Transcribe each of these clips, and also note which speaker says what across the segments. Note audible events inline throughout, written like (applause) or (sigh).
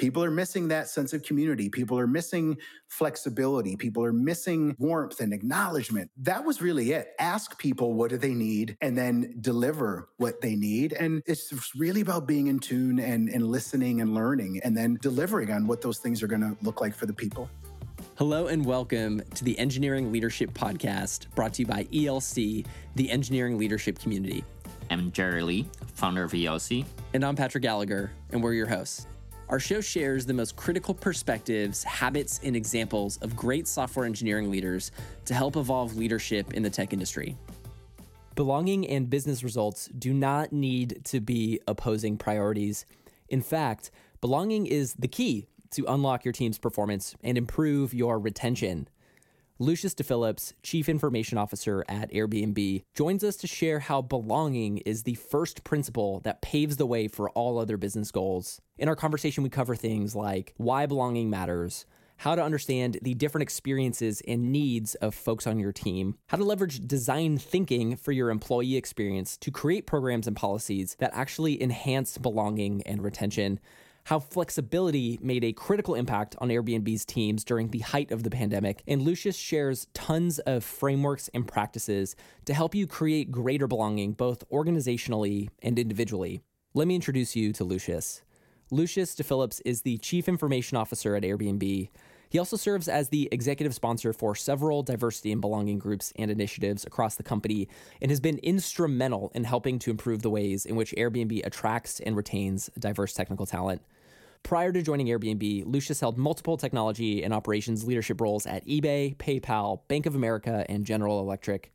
Speaker 1: People are missing that sense of community. People are missing flexibility. People are missing warmth and acknowledgement. That was really it. Ask people what do they need and then deliver what they need. And it's really about being in tune and, and listening and learning and then delivering on what those things are going to look like for the people.
Speaker 2: Hello and welcome to the Engineering Leadership Podcast brought to you by ELC, the engineering leadership community.
Speaker 3: I'm Jerry Lee, founder of ELC.
Speaker 2: And I'm Patrick Gallagher, and we're your hosts. Our show shares the most critical perspectives, habits, and examples of great software engineering leaders to help evolve leadership in the tech industry. Belonging and business results do not need to be opposing priorities. In fact, belonging is the key to unlock your team's performance and improve your retention. Lucius DiPhillips, Chief Information Officer at Airbnb, joins us to share how belonging is the first principle that paves the way for all other business goals. In our conversation, we cover things like why belonging matters, how to understand the different experiences and needs of folks on your team, how to leverage design thinking for your employee experience to create programs and policies that actually enhance belonging and retention how flexibility made a critical impact on Airbnb's teams during the height of the pandemic. And Lucius shares tons of frameworks and practices to help you create greater belonging, both organizationally and individually. Let me introduce you to Lucius. Lucius DiPhillips is the Chief Information Officer at Airbnb. He also serves as the executive sponsor for several diversity and belonging groups and initiatives across the company and has been instrumental in helping to improve the ways in which Airbnb attracts and retains diverse technical talent. Prior to joining Airbnb, Lucius held multiple technology and operations leadership roles at eBay, PayPal, Bank of America, and General Electric.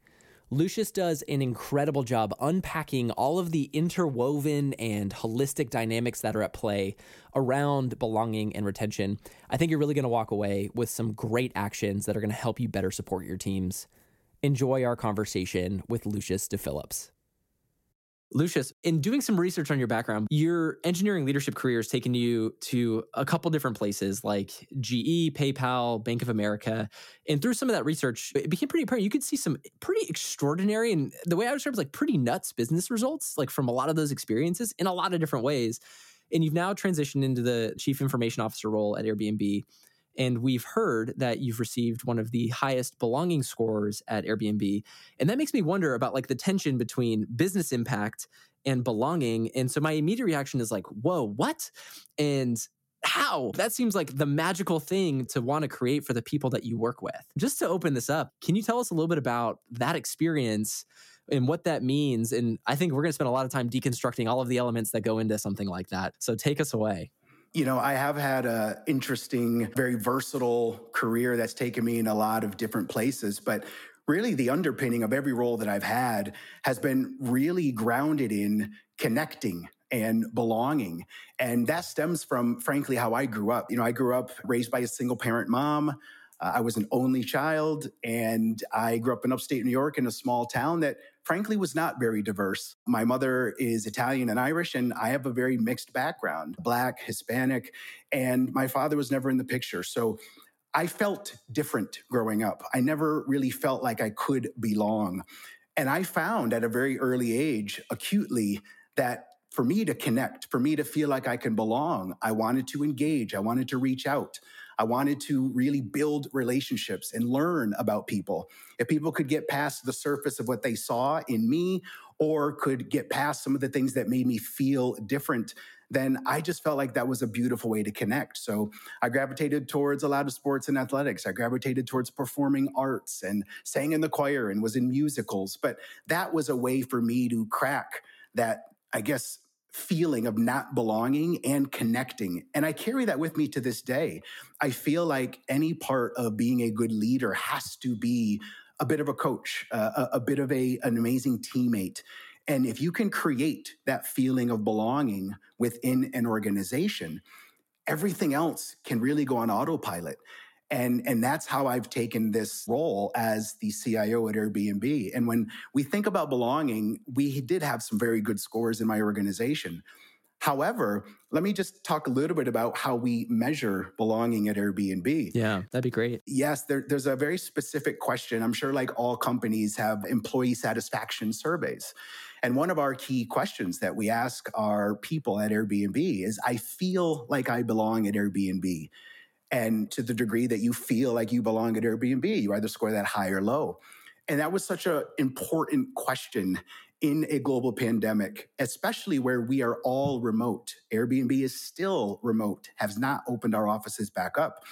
Speaker 2: Lucius does an incredible job unpacking all of the interwoven and holistic dynamics that are at play around belonging and retention. I think you're really going to walk away with some great actions that are going to help you better support your teams. Enjoy our conversation with Lucius DiPhillips. Lucius, in doing some research on your background, your engineering leadership career has taken you to a couple different places like GE, PayPal, Bank of America. And through some of that research, it became pretty apparent you could see some pretty extraordinary and the way I describe it like pretty nuts business results, like from a lot of those experiences in a lot of different ways. And you've now transitioned into the chief information officer role at Airbnb. And we've heard that you've received one of the highest belonging scores at Airbnb. And that makes me wonder about like the tension between business impact and belonging. And so my immediate reaction is like, whoa, what? And how? That seems like the magical thing to want to create for the people that you work with. Just to open this up, can you tell us a little bit about that experience and what that means? And I think we're going to spend a lot of time deconstructing all of the elements that go into something like that. So take us away.
Speaker 1: You know, I have had a interesting, very versatile career that's taken me in a lot of different places, but really the underpinning of every role that I've had has been really grounded in connecting and belonging. And that stems from, frankly, how I grew up. You know, I grew up raised by a single parent mom. Uh, I was an only child, and I grew up in upstate New York in a small town that frankly was not very diverse. My mother is Italian and Irish, and I have a very mixed background Black, Hispanic, and my father was never in the picture. So I felt different growing up. I never really felt like I could belong. And I found at a very early age, acutely, that for me to connect, for me to feel like I can belong, I wanted to engage, I wanted to reach out. I wanted to really build relationships and learn about people. If people could get past the surface of what they saw in me or could get past some of the things that made me feel different, then I just felt like that was a beautiful way to connect. So I gravitated towards a lot of sports and athletics. I gravitated towards performing arts and sang in the choir and was in musicals. But that was a way for me to crack that, I guess, feeling of not belonging and connecting. And I carry that with me to this day. I feel like any part of being a good leader has to be a bit of a coach, uh, a, a, bit of a, an amazing teammate. And if you can create that feeling of belonging within an organization, everything else can really go on autopilot. And, and that's how I've taken this role as the CIO at Airbnb. And when we think about belonging, we did have some very good scores in my organization. However, let me just talk a little bit about how we measure belonging at Airbnb.
Speaker 2: Yeah, that'd be great.
Speaker 1: Yes, there, there's a very specific question. I'm sure, like all companies, have employee satisfaction surveys. And one of our key questions that we ask our people at Airbnb is I feel like I belong at Airbnb. And to the degree that you feel like you belong at Airbnb, you either score that high or low. And that was such an important question in a global pandemic, especially where we are all remote. Airbnb is still remote, has not opened our offices back up.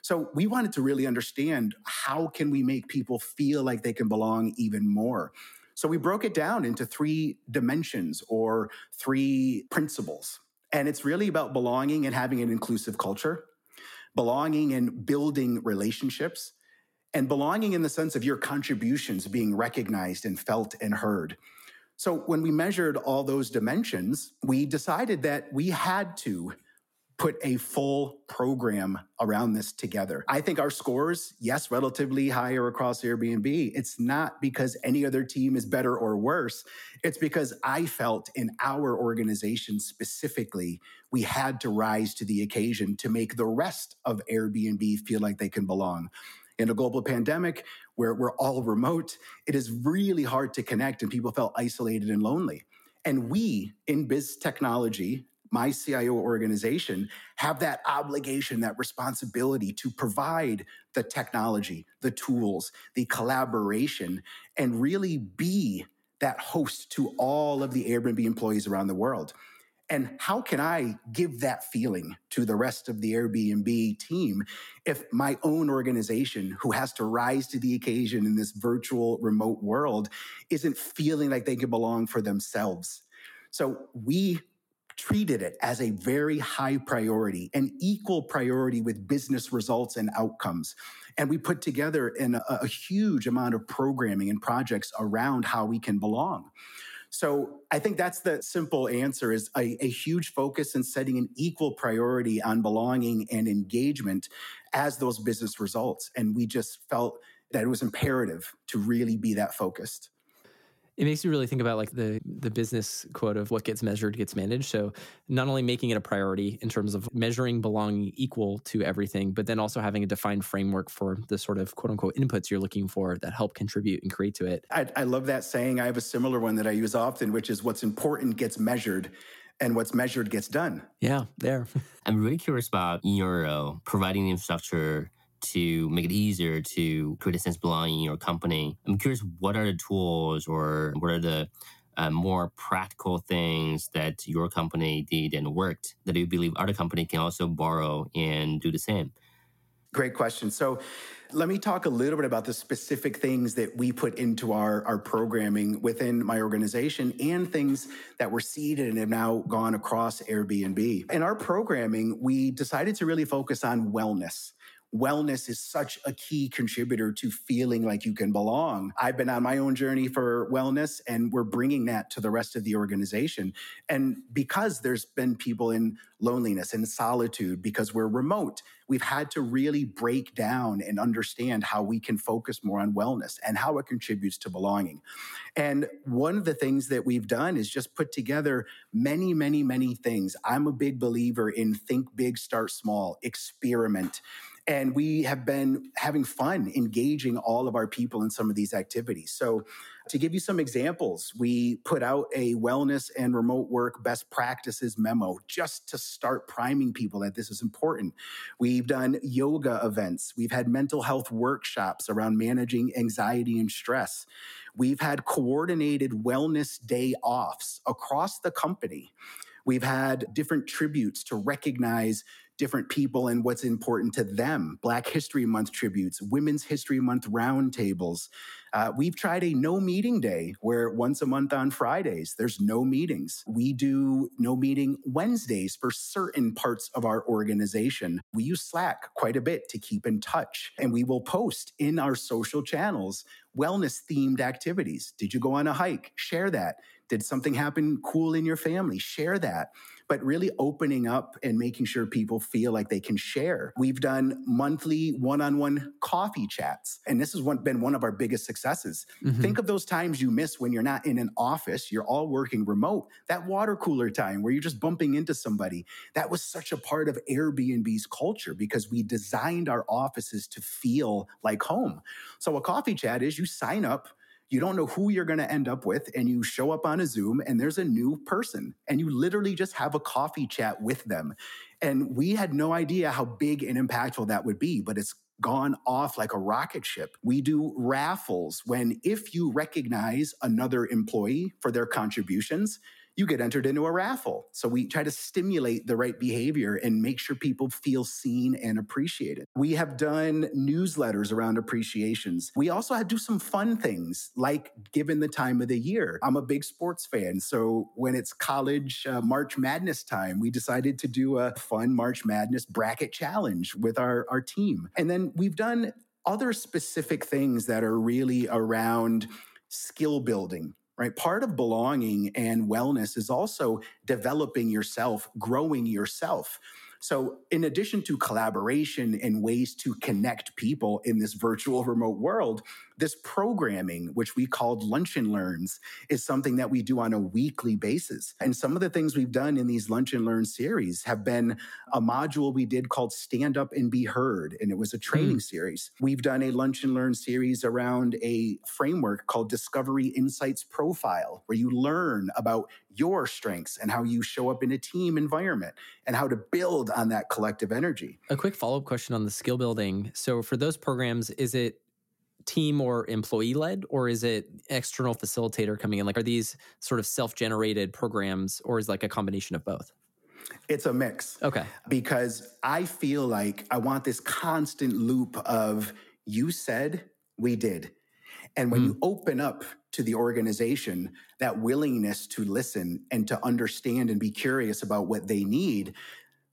Speaker 1: So we wanted to really understand how can we make people feel like they can belong even more. So we broke it down into three dimensions or three principles. And it's really about belonging and having an inclusive culture belonging and building relationships, and belonging in the sense of your contributions being recognized and felt and heard. So, when we measured all those dimensions, we decided that we had to put a full program around this together. I think our scores, yes, relatively higher across Airbnb. It's not because any other team is better or worse. It's because I felt in our organization specifically, we had to rise to the occasion to make the rest of Airbnb feel like they can belong. In a global pandemic where we're all remote, it is really hard to connect and people felt isolated and lonely. And we in biz technology my CIO organization have that obligation, that responsibility to provide the technology, the tools, the collaboration, and really be that host to all of the Airbnb employees around the world. And how can I give that feeling to the rest of the Airbnb team if my own organization, who has to rise to the occasion in this virtual remote world, isn't feeling like they can belong for themselves? So we treated it as a very high priority, an equal priority with business results and outcomes. And we put together in a, a, huge amount of programming and projects around how we can belong. So I think that's the simple answer is a, a huge focus in setting an equal priority on belonging and engagement as those business results. And we just felt that it was imperative to really be that focused
Speaker 2: it makes you really think about like the the business quote of what gets measured gets managed. So not only making it a priority in terms of measuring belonging equal to everything but then also having a defined framework for the sort of quote unquote inputs you're looking for that help contribute and create to it.
Speaker 1: I, I love that saying. I have a similar one that i use often which is what's important gets measured and what's measured gets done.
Speaker 2: Yeah there. (laughs)
Speaker 3: I'm really curious about in your uh, providing infrastructure to make it easier to create a sense of belonging in your company. I'm curious, what are the tools or what are the uh, more practical things that your company did and worked that you believe other company can also borrow and do the same?
Speaker 1: Great question. So let me talk a little bit about the specific things that we put into our, our programming within my organization and things that were seeded and have now gone across Airbnb. In our programming, we decided to really focus on wellness wellness is such a key contributor to feeling like you can belong. I've been on my own journey for wellness and we're bringing that to the rest of the organization. And because there's been people in loneliness and solitude because we're remote, we've had to really break down and understand how we can focus more on wellness and how it contributes to belonging. And one of the things that we've done is just put together many, many, many things. I'm a big believer in think big, start small, experiment. And we have been having fun engaging all of our people in some of these activities. So, to give you some examples, we put out a wellness and remote work best practices memo just to start priming people that this is important. We've done yoga events, we've had mental health workshops around managing anxiety and stress. We've had coordinated wellness day offs across the company. We've had different tributes to recognize different people and what's important to them. Black History Month tributes, Women's History Month roundtables. Uh, we've tried a no meeting day where once a month on Fridays, there's no meetings. We do no meeting Wednesdays for certain parts of our organization. We use Slack quite a bit to keep in touch, and we will post in our social channels wellness themed activities. Did you go on a hike? Share that. Did something happen cool in your family? Share that but really opening up and making sure people feel like they can share. We've done monthly one on one coffee chats, and this has been one of our biggest successes. Mm-hmm. Think of those times you miss when you're not in an office, you're all working remote. That water cooler time where you're just bumping into somebody. That was such a part of Airbnb's culture because we designed our offices to feel like home. So, a coffee chat is you sign up you don't know who you're going to end up with and you show up on a zoom and there's a new person and you literally just have a coffee chat with them and we had no idea how big and impactful that would be but it's gone off like a rocket ship. We do raffles when if you recognize another employee for their contributions, you get entered into a raffle. So we try to stimulate the right behavior and make sure people feel seen and appreciated. We have done newsletters around appreciations. We also do some fun things like given the time of the year. I'm a big sports fan. So when it's college uh, March Madness time, we decided to do a fun March Madness bracket challenge with our, our team. And then we've done other specific things that are really around skill building right? Part of belonging and wellness is also developing yourself, growing yourself. So, in addition to collaboration and ways to connect people in this virtual (laughs) remote world, this programming, which we called Lunch and Learns, is something that we do on a weekly basis. And some of the things we've done in these Lunch and Learn series have been a module we did called Stand Up and Be Heard, and it was a training mm. series. We've done a Lunch and Learn series around a framework called Discovery Insights Profile, where you learn about your strengths and how you show up in a team environment and how to build on that collective energy.
Speaker 2: A quick follow up question on the skill building. So, for those programs, is it team or employee led, or is it external facilitator coming in? Like, are these sort of self generated programs, or is like a combination of both?
Speaker 1: It's a mix.
Speaker 2: Okay.
Speaker 1: Because I feel like I want this constant loop of you said, we did. And when mm. you open up to the organization that willingness to listen and to understand and be curious about what they need,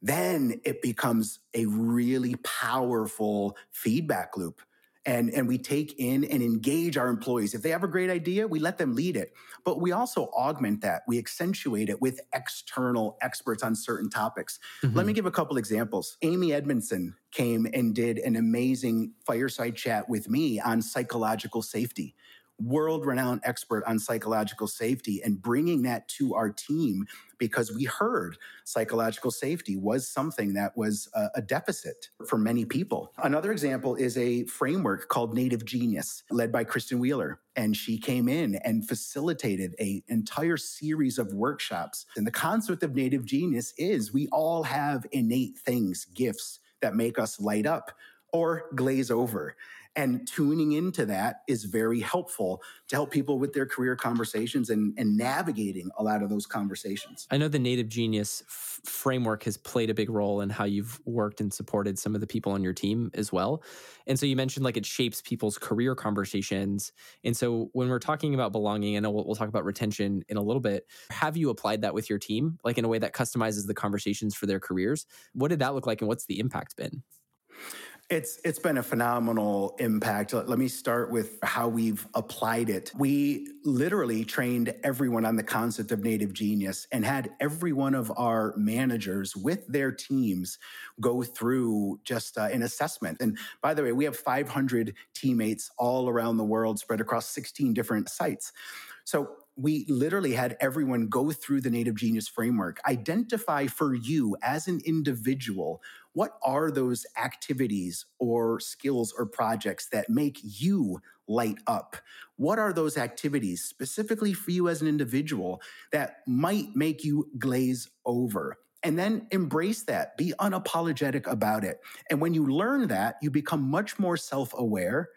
Speaker 1: then it becomes a really powerful feedback loop. And, and we take in and engage our employees. If they have a great idea, we let them lead it. But we also augment that. We accentuate it with external experts on certain topics. Mm-hmm. Let me give a couple examples. Amy Edmondson came and did an amazing fireside chat with me on psychological safety world renowned expert on psychological safety and bringing that to our team because we heard psychological safety was something that was a, a, deficit for many people. Another example is a framework called Native Genius, led by Kristen Wheeler. And she came in and facilitated an entire series of workshops. And the concept of Native Genius is we all have innate things, gifts that make us light up or glaze over. And tuning into that is very helpful to help people with their career conversations and, and navigating a lot of those conversations.
Speaker 2: I know the Native Genius f- framework has played a big role in how you've worked and supported some of the people on your team as well. And so you mentioned like it shapes people's career conversations. And so when we're talking about belonging, I know we'll, we'll talk about retention in a little bit. Have you applied that with your team, like in a way that customizes the conversations for their careers? What did that look like and what's the impact been?
Speaker 1: It's it's been a phenomenal impact. Let me start with how we've applied it. We literally trained everyone on the concept of native genius and had every one of our managers with their teams go through just uh, an assessment. And by the way, we have 500 teammates all around the world spread across 16 different sites. So we literally had everyone go through the native genius framework, identify for you as an individual what are those activities or skills or projects that make you light up? What are those activities specifically for you as an individual that might make you glaze over? And then embrace that, be unapologetic about it. And when you learn that, you become much more self aware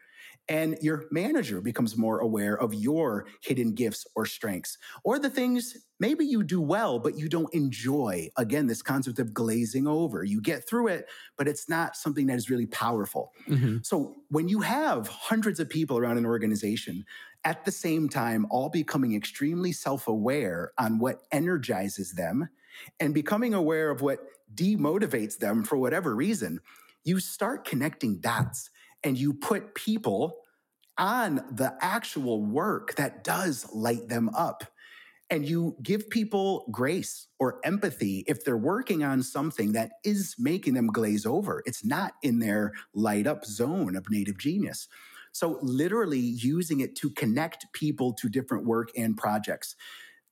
Speaker 1: and your manager becomes more aware of your hidden gifts or strengths or the things maybe you do well, but you don't enjoy. Again, this concept of glazing over. You get through it, but it's not something that is really powerful. Mm-hmm. So when you have hundreds of people around an organization, at the same time, all becoming extremely self aware on what energizes them and becoming aware of what demotivates them for whatever reason, you start connecting dots and you put people on the actual work that does light them up. And you give people grace or empathy if they're working on something that is making them glaze over. It's not in their light up zone of native genius. So, literally using it to connect people to different work and projects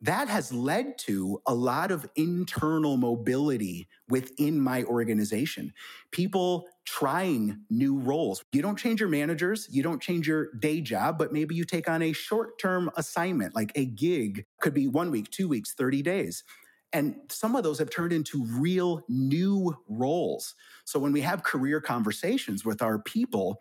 Speaker 1: that has led to a lot of internal mobility within my organization. People trying new roles. You don't change your managers, you don't change your day job, but maybe you take on a short term assignment, like a gig, could be one week, two weeks, 30 days. And some of those have turned into real new roles. So when we have career conversations with our people,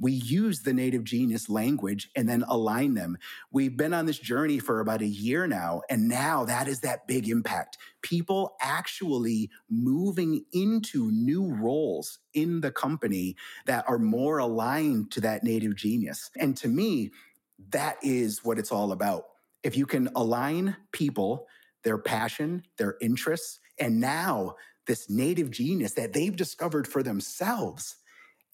Speaker 1: we use the native genius language and then align them. We've been on this journey for about a year now, and now that is that big impact. People actually moving into new roles in the company that are more aligned to that native genius. And to me, that is what it's all about. If you can align people, their passion, their interests, and now this native genius that they've discovered for themselves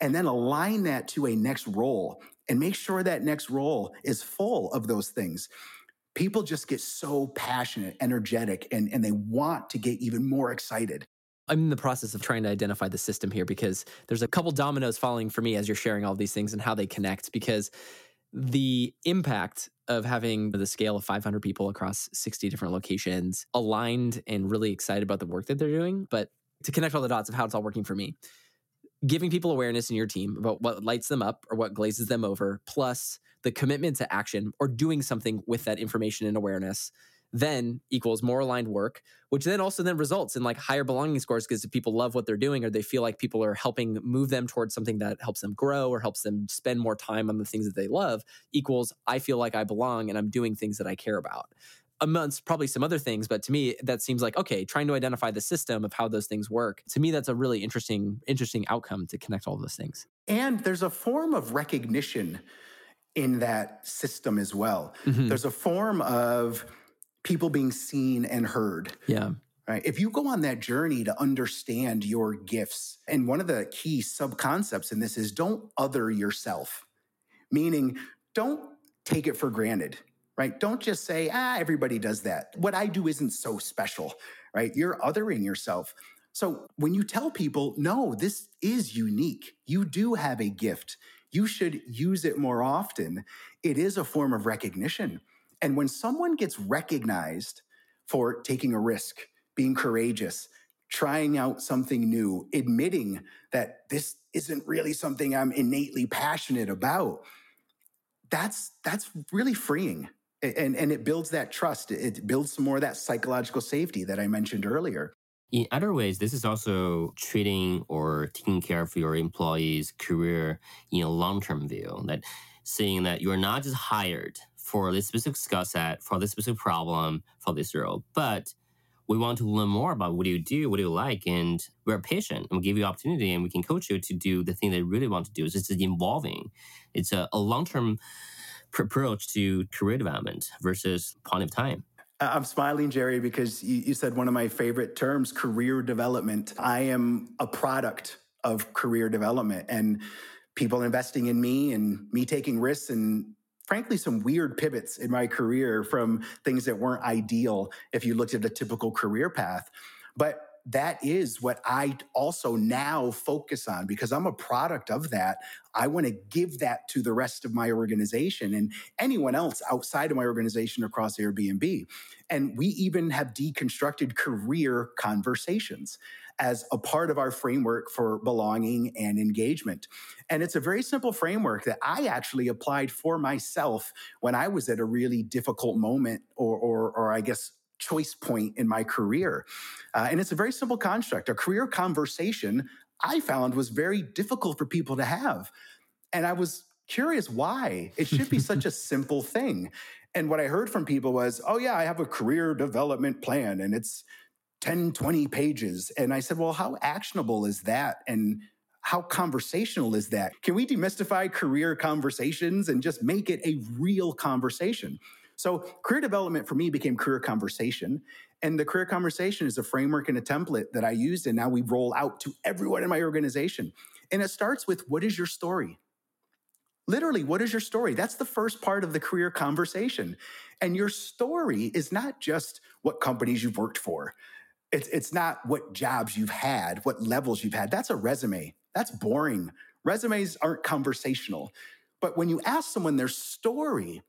Speaker 1: and then align that to a next role and make sure that next role is full of those things. People just get so passionate, energetic, and, and they want to get even more excited.
Speaker 2: I'm in the process of trying to identify the system here because there's a couple dominoes falling for me as you're sharing all these things and how they connect. Because the impact of having the scale of 500 people across 60 different locations aligned and really excited about the work that they're doing, but to connect all the dots of how it's all working for me giving people awareness in your team about what lights them up or what glazes them over, plus the commitment to action or doing something with that information and awareness, then equals more aligned work, which then also then results in like higher belonging scores because if people love what they're doing or they feel like people are helping move them towards something that helps them grow or helps them spend more time on the things that they love, equals I feel like I belong and I'm doing things that I care about amongst probably some other things but to me that seems like okay trying to identify the system of how those things work to me that's a really interesting interesting outcome to connect all those things.
Speaker 1: And there's a form of recognition in that system as well. Mm-hmm. there's a form of people being seen and heard.
Speaker 2: Yeah.
Speaker 1: Right? If you go on that journey to understand your gifts and one of the key sub concepts in this is don't other yourself. Meaning don't take it for granted right? Don't just say, ah, everybody does that. What I do isn't so special, right? You're othering yourself. So when you tell people, no, this is unique, you do have a gift, you should use it more often, it is a form of recognition. And when someone gets recognized for taking a risk, being courageous, trying out something new, admitting that this isn't really something I'm innately passionate about, that's that's really freeing and and it builds that trust it builds some more of that psychological safety that i mentioned earlier
Speaker 3: in other ways this is also treating or taking care of your employees career in a long-term view that seeing that you're not just hired for this specific skill set for this specific problem for this role but we want to learn more about what do you do, what do you like, and we're patient and we give you opportunity and we can coach you to do the thing that you really want to do. So it's evolving. It's a, a long term approach to career development versus point of time?
Speaker 1: I'm smiling, Jerry, because you, said one of my favorite terms, career development. I am a product of career development and people investing in me and me taking risks and frankly some weird pivots in my career from things that weren't ideal if you looked at a typical career path. But that is what I also now focus on because I'm a product of that. I want to give that to the rest of my organization and anyone else outside of my organization across Airbnb. And we even have deconstructed career conversations as a part of our framework for belonging and engagement. And it's a very simple framework that I actually applied for myself when I was at a really difficult moment or, or, or I guess, choice point in my career. Uh, and it's a very simple construct. A career conversation I found was very difficult for people to have. And I was curious why. It should be such a (laughs) simple thing. And what I heard from people was, oh, yeah, I have a career development plan and it's 10, 20 pages. And I said, well, how actionable is that? And how conversational is that? Can we demystify career conversations and just make it a real conversation? So, career development for me became career conversation. And the career conversation is a framework and a template that I used, and now we roll out to everyone in my organization. And it starts with what is your story? Literally, what is your story? That's the first part of the career conversation. And your story is not just what companies you've worked for, it's, it's not what jobs you've had, what levels you've had. That's a resume. That's boring. Resumes aren't conversational. But when you ask someone their story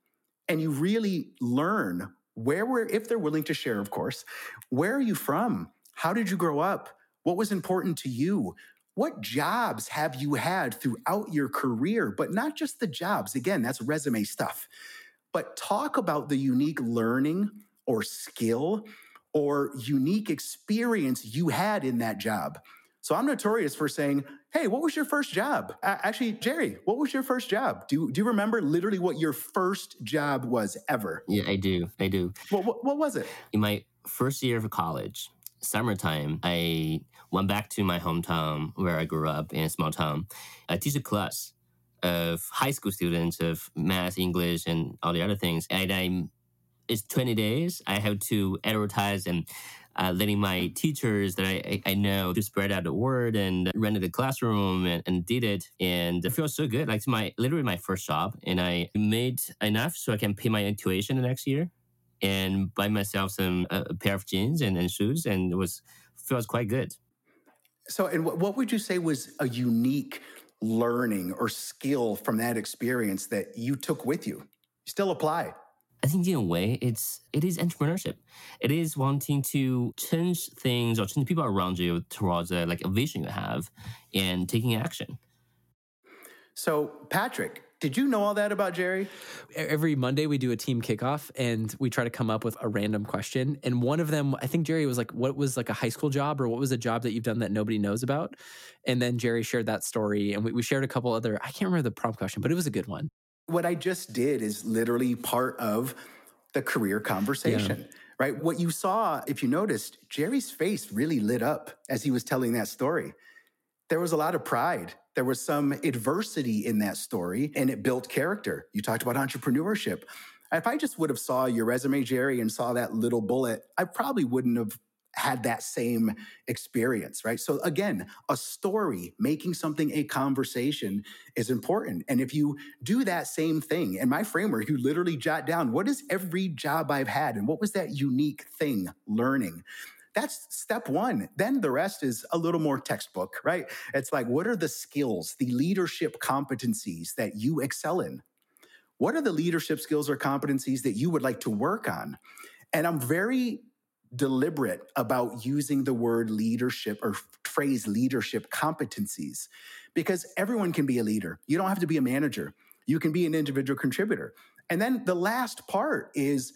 Speaker 1: and you really learn where were, if they're willing to share, of course, where are you from? How did you grow up? What was important to you? What jobs have you had throughout your career? But not just the jobs. Again, that's resume stuff. But talk about the unique learning or skill or unique experience you had in that job. So I'm notorious for saying, "Hey, what was your first job?" Actually, Jerry, what was your first job? Do do you remember literally what your first job was ever?
Speaker 3: Yeah, I do. I do.
Speaker 1: What what, what was it?
Speaker 3: In my first year of college, summertime, I went back to my hometown where I grew up in a small town. I teach a class of high school students of math, English, and all the other things. And I'm it's 20 days. I have to advertise and uh, letting my teachers that I, I know to spread out the word and rented the classroom and, and did it. And it feels so good. Like it's my literally my first job. And I made enough so I can pay my tuition the next year and buy myself some a pair of jeans and, and shoes. And it was feels quite good.
Speaker 1: So, and what would you say was a unique learning or skill from that experience that you took with you? You still apply?
Speaker 3: I think in a way, it's it is entrepreneurship. It is wanting to change things or change people around you towards a, like a vision you have and taking action.
Speaker 1: So, Patrick, did you know all that about Jerry?
Speaker 2: Every Monday we do a team kickoff and we try to come up with a random question. And one of them, I think Jerry was like, "What was like a high school job, or what was a job that you've done that nobody knows about?" And then Jerry shared that story, and we, we shared a couple other. I can't remember the prompt question, but it was a good one.
Speaker 1: What I just did is literally part of the career conversation. Yeah. Right. What you saw, if you noticed, Jerry's face really lit up as he was telling that story. There was a lot of pride. There was some adversity in that story and it built character. You talked about entrepreneurship. If I just would have saw your resume, Jerry, and saw that little bullet, I probably wouldn't have had that same experience, right? So again, a story, making something a conversation is important. And if you do that same thing, in my framework, you literally jot down what is every job I've had and what was that unique thing learning? That's step one. Then the rest is a little more textbook, right? It's like, what are the skills, the leadership competencies that you excel in? What are the leadership skills or competencies that you would like to work on? And I'm very deliberate about using the word leadership or phrase leadership competencies because everyone can be a leader. You don't have to be a manager, you can be an individual contributor. And then the last part is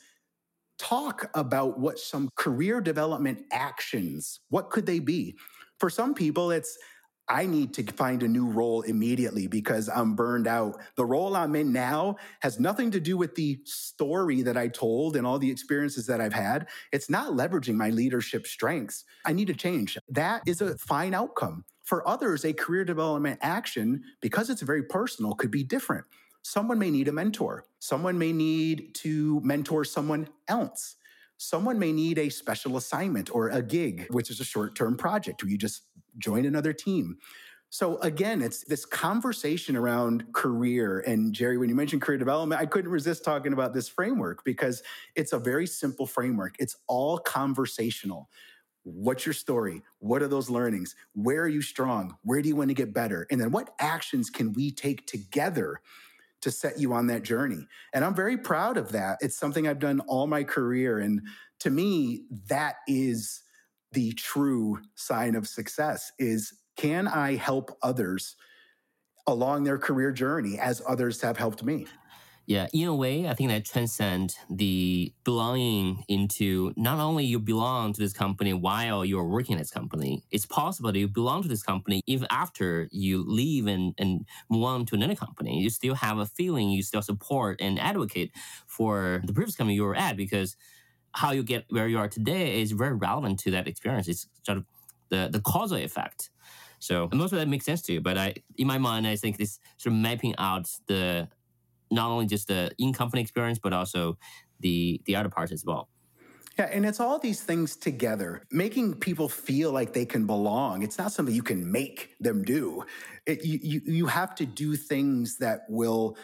Speaker 1: talk about what some career development actions what could they be for some people it's I need to find a new role immediately because I'm burned out. The role I'm in now has nothing to do with the story that I told and all the experiences that I've had. It's not leveraging my leadership strengths. I need to change. That is a fine outcome. For others, a career development action, because it's very personal, could be different. Someone may need a mentor. Someone may need to mentor someone else someone may need a special assignment or a gig, which is a short term project where you just join another team. So again, it's this conversation around career. And Jerry, when you mentioned career development, I couldn't resist talking about this framework because it's a very simple framework. It's all conversational. What's your story? What are those learnings? Where are you strong? Where do you want to get better? And then what actions can we take together to set you on that journey? And I'm very proud of that. It's something I've done all my career. And to me, that is the true sign of success is can I help others along their career journey as others have helped me?
Speaker 3: Yeah, in a way, I think that transcend the belonging into not only you belong to this company while you're working at this company, it's possible that you belong to this company even after you leave and, and move on to another company. You still have a feeling, you still support and advocate for the previous company you were at because how you get where you are today is very relevant to that experience. It's sort of the, the causal effect. So most of that makes sense to you, but I, in my mind, I think this sort of mapping out the not only just the in-company experience, but also the the other parts as well.
Speaker 1: Yeah, and it's all these things together, making people feel like they can belong. It's not something you can make them do. It, you, you, you have to do things that will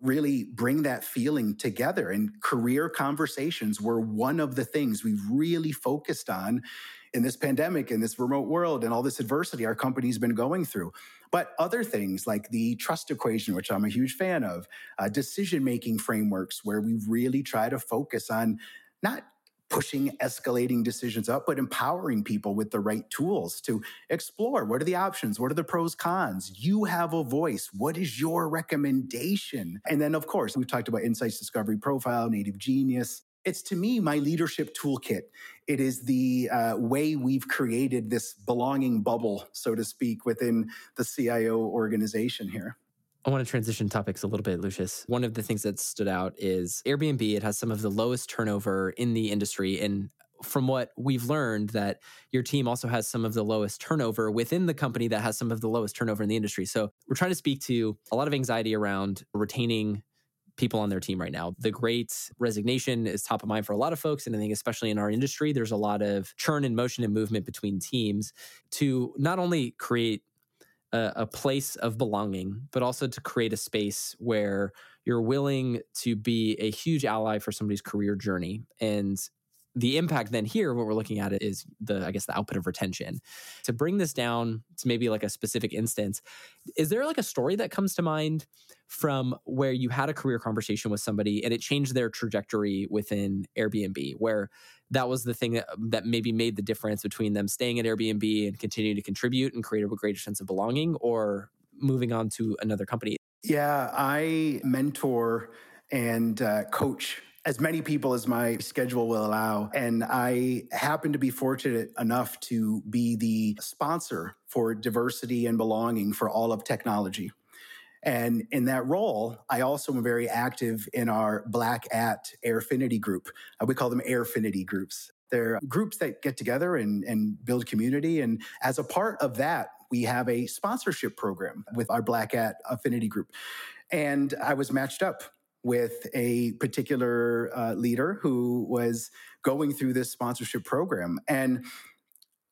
Speaker 1: really bring that feeling together. And career conversations were one of the things we really focused on in this pandemic, in this remote world, and all this adversity our company's been going through. But other things like the trust equation, which I'm a huge fan of, uh, decision making frameworks, where we really try to focus on not pushing escalating decisions up, but empowering people with the right tools to explore what are the options? What are the pros, cons? You have a voice. What is your recommendation? And then, of course, we've talked about insights discovery profile, native genius. It's to me my leadership toolkit. It is the uh, way we've created this belonging bubble, so to speak, within the CIO organization here.
Speaker 2: I want to transition topics a little bit, Lucius. One of the things that stood out is Airbnb. It has some of the lowest turnover in the industry. And from what we've learned, that your team also has some of the lowest turnover within the company that has some of the lowest turnover in the industry. So we're trying to speak to a lot of anxiety around retaining people on their team right now. The great resignation is top of mind for a lot of folks. And I think, especially in our industry, there's a lot of churn and motion and movement between teams to not only create a, a, place of belonging, but also to create a space where you're willing to be a huge ally for somebody's career journey. And the impact then here, what we're looking at is the, I guess, the output of retention. To bring this down to maybe like a specific instance, is there like a story that comes to mind from where you had a career conversation with somebody and it changed their trajectory within Airbnb, where that was the thing that, that maybe made the difference between them staying at Airbnb and continuing to contribute and create a greater sense of belonging or moving on to another company?
Speaker 1: Yeah, I mentor and uh, coach as many people as my schedule will allow. And I happen to be fortunate enough to be the sponsor for diversity and belonging for all of technology. And in that role, I also am very active in our Black at Airfinity group. Uh, we call them Airfinity groups. They're groups that get together and, and build community. And as a part of that, we have a sponsorship program with our Black at Affinity group. And I was matched up with a particular uh, leader who was going through this sponsorship program. And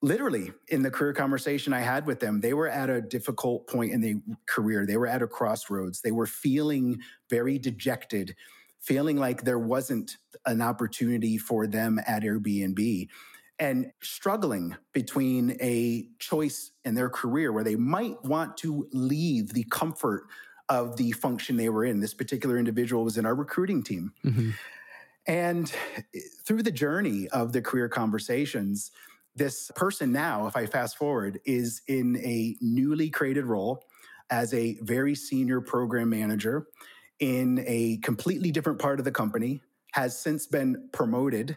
Speaker 1: literally in the career conversation I had with them, they were at a difficult point in their career. They were at a crossroads. They were feeling very dejected, feeling like there wasn't an opportunity for them at Airbnb and struggling between a choice in their career where they might want to leave the comfort of the function they were in. This particular individual was in our recruiting team. Mm-hmm. And through the journey of the career conversations, this person now, if I fast forward, is in a newly created role as a very senior program manager in a completely different part of the company, has since been promoted,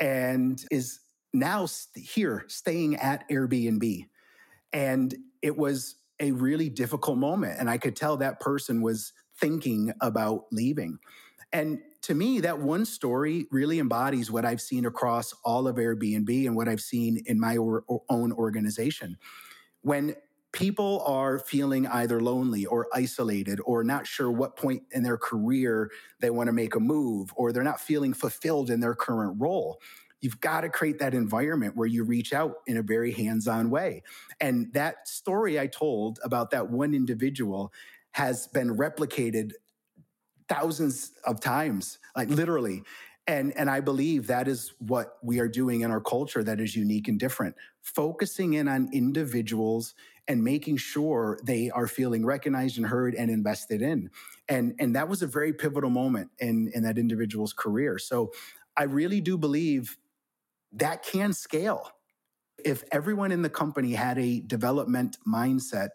Speaker 1: and is now st- here staying at Airbnb. And it was a really difficult moment. And I could tell that person was thinking about leaving. And to me, that one story really embodies what I've seen across all of Airbnb and what I've seen in my or, or own organization. When people are feeling either lonely or isolated or not sure what point in their career they want to make a move or they're not feeling fulfilled in their current role, you've got to create that environment where you reach out in a very hands on way. And that story I told about that one individual has been replicated thousands of times, like literally. And, and I believe that is what we are doing in our culture that is unique and different. Focusing in on individuals and making sure they are feeling recognized and heard and invested in. And, and that was a very pivotal moment in, in that individual's career. So I really do believe that can scale. If everyone in the company had a development mindset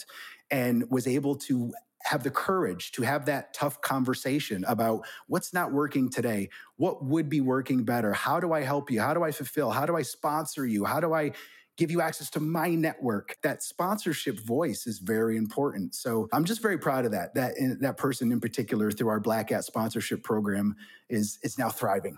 Speaker 1: and was able to have the courage to have that tough conversation about what's not working today, what would be working better, how do I help you, how do I fulfill, how do I sponsor you, how do I give you access to my network. That sponsorship voice is very important. So I'm just very proud of that. That eh, that person in particular through our Black Hat sponsorship program is is now thriving.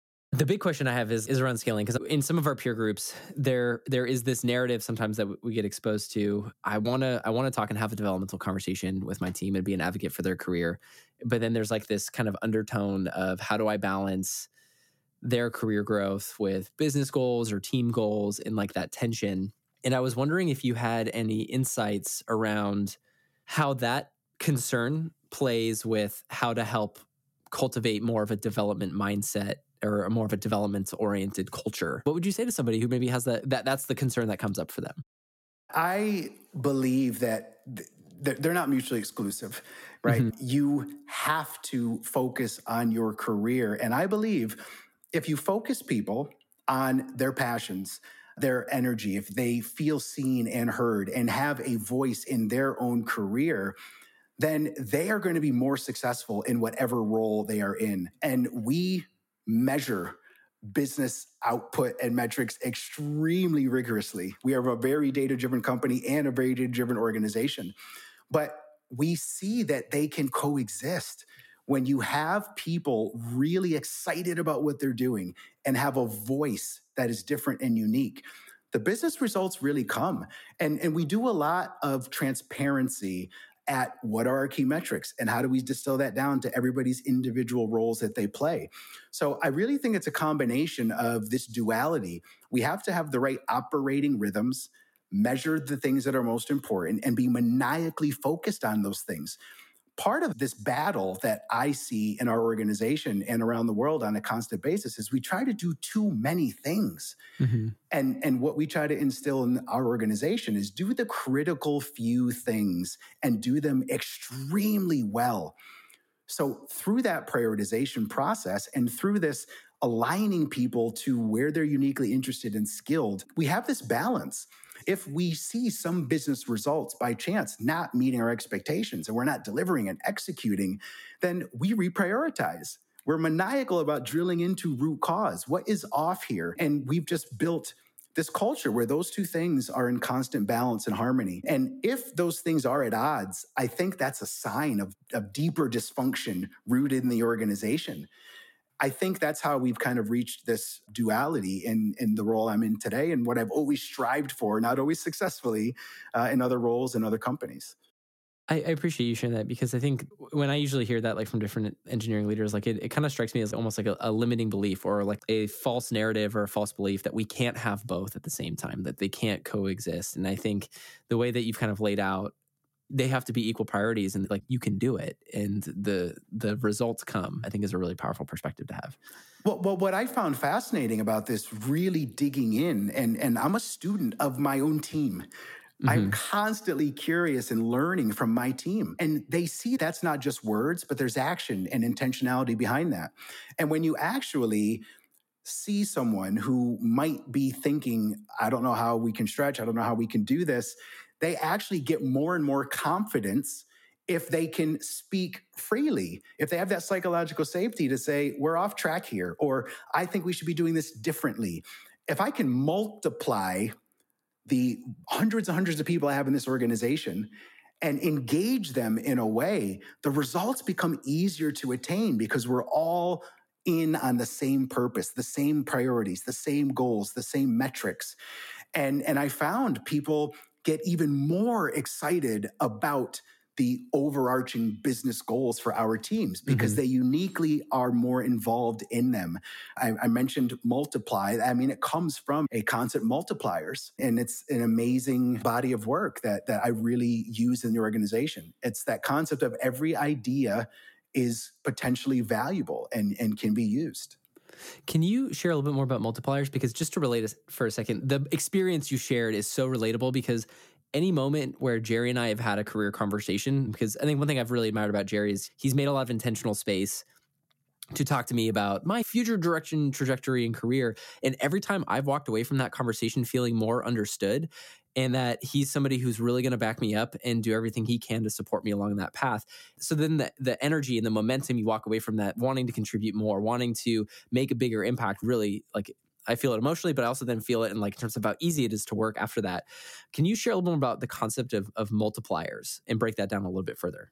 Speaker 2: The big question I have is is around scaling because in some of our peer groups there there is this narrative sometimes that we get exposed to. I want to I want to talk and have a developmental conversation with my team and be an advocate for their career. But then there's like this kind of undertone of how do I balance their career growth with business goals or team goals and like that tension. And I was wondering if you had any insights around how that concern plays with how to help cultivate more of a development mindset or more of a development oriented culture. What would you say to somebody who maybe has that, that that's the concern that comes up for them?
Speaker 1: I believe that they're not mutually exclusive, right? Mm-hmm. You have to focus on your career. And I believe if you focus people on their passions, their energy, if they feel seen and heard and have a voice in their own career, then they are going to be more successful in whatever role they are in. And we measure business output and metrics extremely rigorously. We are a very data driven company and a very data driven organization. But we see that they can coexist when you have people really excited about what they're doing and have a voice that is different and unique. The business results really come. And, and we do a lot of transparency at what are our key metrics and how do we distill that down to everybody's individual roles that they play. So I really think it's a combination of this duality. We have to have the right operating rhythms, measure the things that are most important, and be maniacally focused on those things part of this battle that I see in our organization and around the world on a constant basis is we try to do too many things. Mm-hmm. And, and what we try to instill in our organization is do the critical few things and do them extremely well. So, through that prioritization process and through this aligning people to where they're uniquely interested and skilled, we have this balance if we see some business results by chance not meeting our expectations and we're not delivering and executing, then we reprioritize. We're maniacal about drilling into root cause. What is off here? And we've just built this culture where those two things are in constant balance and harmony. And if those things are at odds, I think that's a sign of, of deeper dysfunction rooted in the organization. I think that's how we've kind of reached this duality in in the role I'm in today and what I've always strived for, not always successfully, uh, in other roles in other companies.
Speaker 2: I, I, appreciate you sharing that because I think when I usually hear that, like from different engineering leaders, like it, it kind of strikes me as almost like a, a, limiting belief or like a false narrative or a false belief that we can't have both at the same time, that they can't coexist. And I think the way that you've kind of laid out they have to be equal priorities and like you can do it and the the results come i think is a really powerful perspective to have.
Speaker 1: Well, well what i found fascinating about this really digging in and and i'm a student of my own team. Mm-hmm. i'm constantly curious and learning from my team and they see that's not just words but there's action and intentionality behind that. And when you actually see someone who might be thinking i don't know how we can stretch i don't know how we can do this they actually get more and more confidence if they can speak freely, if they have that psychological safety to say, we're off track here, or I think we should be doing this differently. If I can multiply the hundreds and hundreds of people I have in this organization and engage them in a way, the results become easier to attain because we're all in on the same purpose, the same priorities, the same goals, the same metrics. And, and I found people get even more excited about the overarching business goals for our teams because mm-hmm. they uniquely are more involved in them. I, I, mentioned multiply. I mean, it comes from a concept multipliers, and it's an amazing body of work that, that I really use in the organization. It's that concept of every idea is potentially valuable and, and can be used.
Speaker 2: Can you share a little bit more about multipliers? Because just to relate for a second, the experience you shared is so relatable because any moment where Jerry and I have had a career conversation, because I think one thing I've really admired about Jerry is he's made a lot of intentional space to talk to me about my future direction, trajectory, and career. And every time I've walked away from that conversation feeling more understood and that he's somebody who's really going to back me up and do everything he can to support me along that path. So then the, the energy and the momentum you walk away from that, wanting to contribute more, wanting to make a bigger impact, really like I feel it emotionally, but I also then feel it in like in terms of how easy it is to work after that. Can you share a little more about the concept of, of multipliers and break that down a little bit further?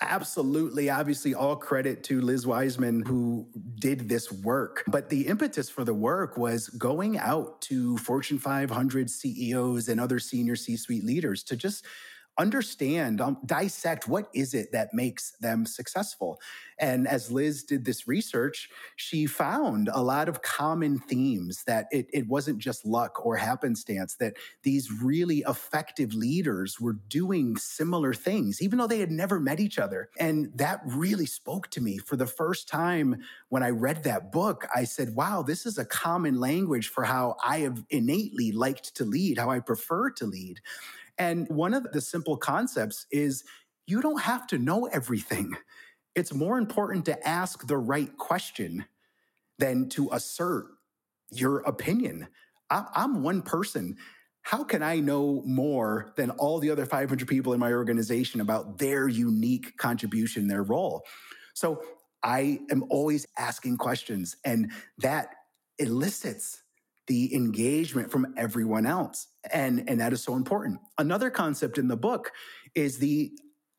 Speaker 1: Absolutely. Obviously, all credit to Liz Wiseman who did this work. But the impetus for the work was going out to Fortune 500 CEOs and other senior C suite leaders to just understand, um, dissect what is it that makes them successful. And as Liz did this research, she found a lot of common themes that it, it wasn't just luck or happenstance, that these really effective leaders were doing similar things, even though they had never met each other. And that really spoke to me for the first time when I read that book. I said, wow, this is a common language for how I have innately liked to lead, how I prefer to lead. And one of the simple concepts is you don't have to know everything. It's more important to ask the right question than to assert your opinion. I'm one person. How can I know more than all the other 500 people in my organization about their unique contribution, their role? So I am always asking questions, and that elicits the engagement from everyone else. And, and that is so important. Another concept in the book is the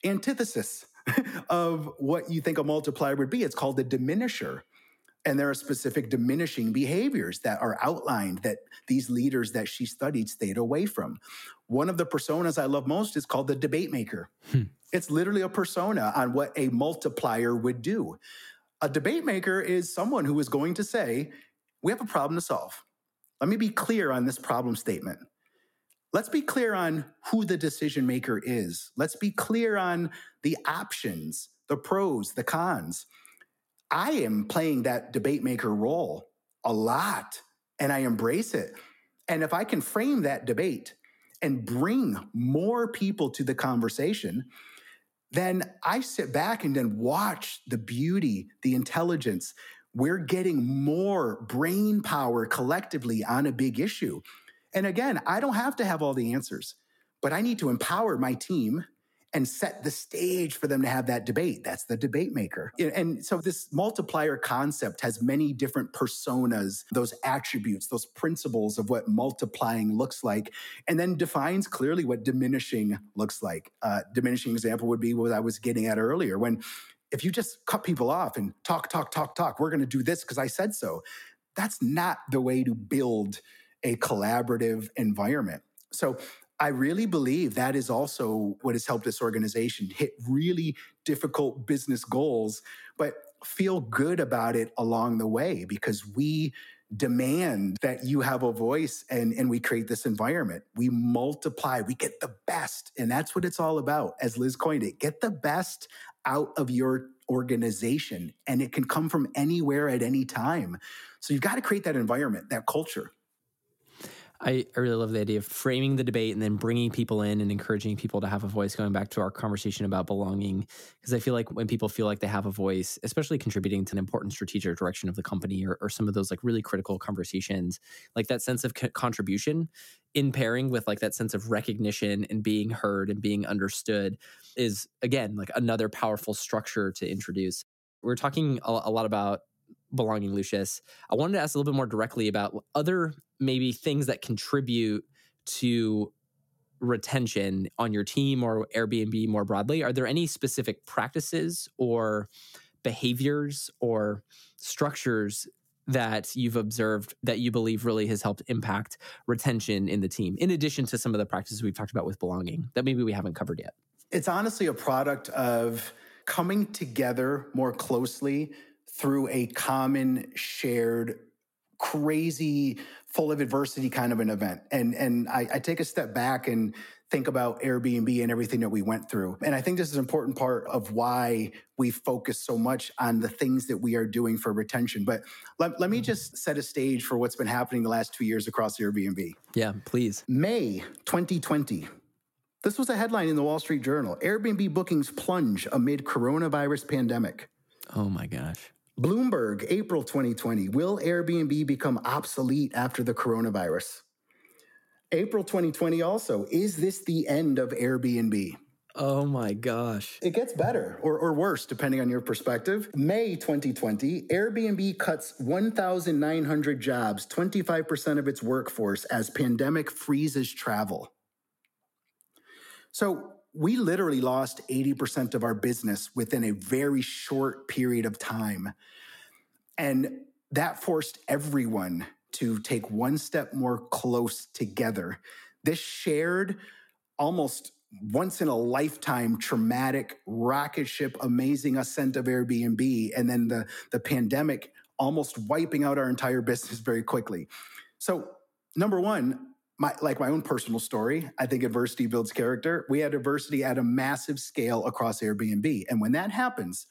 Speaker 1: antithesis (laughs) of what you think a multiplier would be. It's called the diminisher. And there are specific diminishing behaviors that are outlined that these leaders that she studied stayed away from. One of the personas I love most is called the debate maker. Hmm. It's literally a persona on what a multiplier would do. A debate maker is someone who is going to say, We have a problem to solve. Let me be clear on this problem statement. Let's be clear on who the decision maker is. Let's be clear on the options, the pros, the cons. I am playing that debate maker role a lot and I embrace it. And if I can frame that debate and bring more people to the conversation, then I sit back and then watch the beauty, the intelligence, we're getting more brain power collectively on a big issue. And again, I don't have to have all the answers, but I need to empower my team and set the stage for them to have that debate. That's the debate maker. And so this multiplier concept has many different personas, those attributes, those principles of what multiplying looks like, and then defines clearly what diminishing looks like. Uh, diminishing example would be what I was getting at earlier when if you just cut people off and talk, talk, talk, talk, we're going to do this because I said so. That's not the way to build a collaborative environment. So I really believe that is also what has helped this organization hit really difficult business goals, but feel good about it along the way because we demand that you have a voice and, and we create this environment. We multiply, we get the best. And that's what it's all about, as Liz coined it get the best out of your organization. And it can come from anywhere at any time. So you've got to create that environment, that culture.
Speaker 2: I, I really love the idea of framing the debate and then bringing people in and encouraging people to have a voice. Going back to our conversation about belonging, because I feel like when people feel like they have a voice, especially contributing to an important strategic direction of the company or, or some of those like really critical conversations, like that sense of co- contribution in pairing with like that sense of recognition and being heard and being understood is again like another powerful structure to introduce. We're talking a, a lot about belonging, Lucius. I wanted to ask a little bit more directly about other maybe things that contribute to retention on your team or Airbnb more broadly. Are there any specific practices or behaviors or structures that you've observed that you believe really has helped impact retention in the team, in addition to some of the practices we've talked about with belonging that maybe we haven't covered yet?
Speaker 1: It's honestly a product of coming together more closely through a common shared crazy full of adversity kind of an event and and I, I, take a step back and think about airbnb and everything that we went through and i think this is an important part of why we focus so much on the things that we are doing for retention but let, let me mm-hmm. just set a stage for what's been happening the last two years across airbnb
Speaker 2: yeah please
Speaker 1: may 2020 this was a headline in the Wall Street Journal. Airbnb bookings plunge amid coronavirus pandemic.
Speaker 2: Oh my gosh.
Speaker 1: Bloomberg, April 2020. Will Airbnb become obsolete after the coronavirus? April 2020 also. Is this the end of Airbnb?
Speaker 2: Oh my gosh.
Speaker 1: It gets better or, or worse, depending on your perspective. May 2020, Airbnb cuts 1,900 jobs, 25% of its workforce, as pandemic freezes travel. So we literally lost 80% of our business within a very short period of time. And that forced everyone to take one step more close together. This shared almost once in a lifetime traumatic rocket ship amazing ascent of Airbnb and then the the pandemic almost wiping out our entire (laughs) business very quickly. So number 1, my like my own personal story, I think adversity builds character. We had adversity at a massive scale across Airbnb. And when that happens,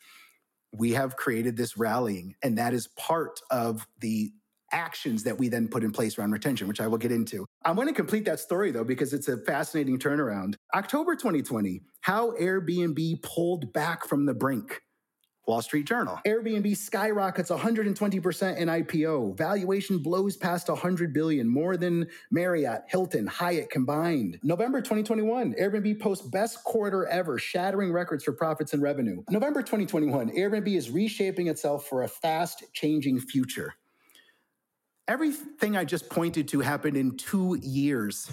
Speaker 1: we have created this rallying, and that is part of the actions that we then put in place around retention, which I will get into. I want to complete that story though, because it's a fascinating turnaround. October 2020, how Airbnb pulled back from the brink. Wall Street Journal. Airbnb skyrockets 120% in IPO. Valuation blows past 100 billion, more than Marriott, Hilton, Hyatt combined. November 2021, Airbnb posts best quarter ever, shattering records for profits and revenue. November 2021, Airbnb is reshaping itself for a fast changing future. Everything I just pointed to happened in two years.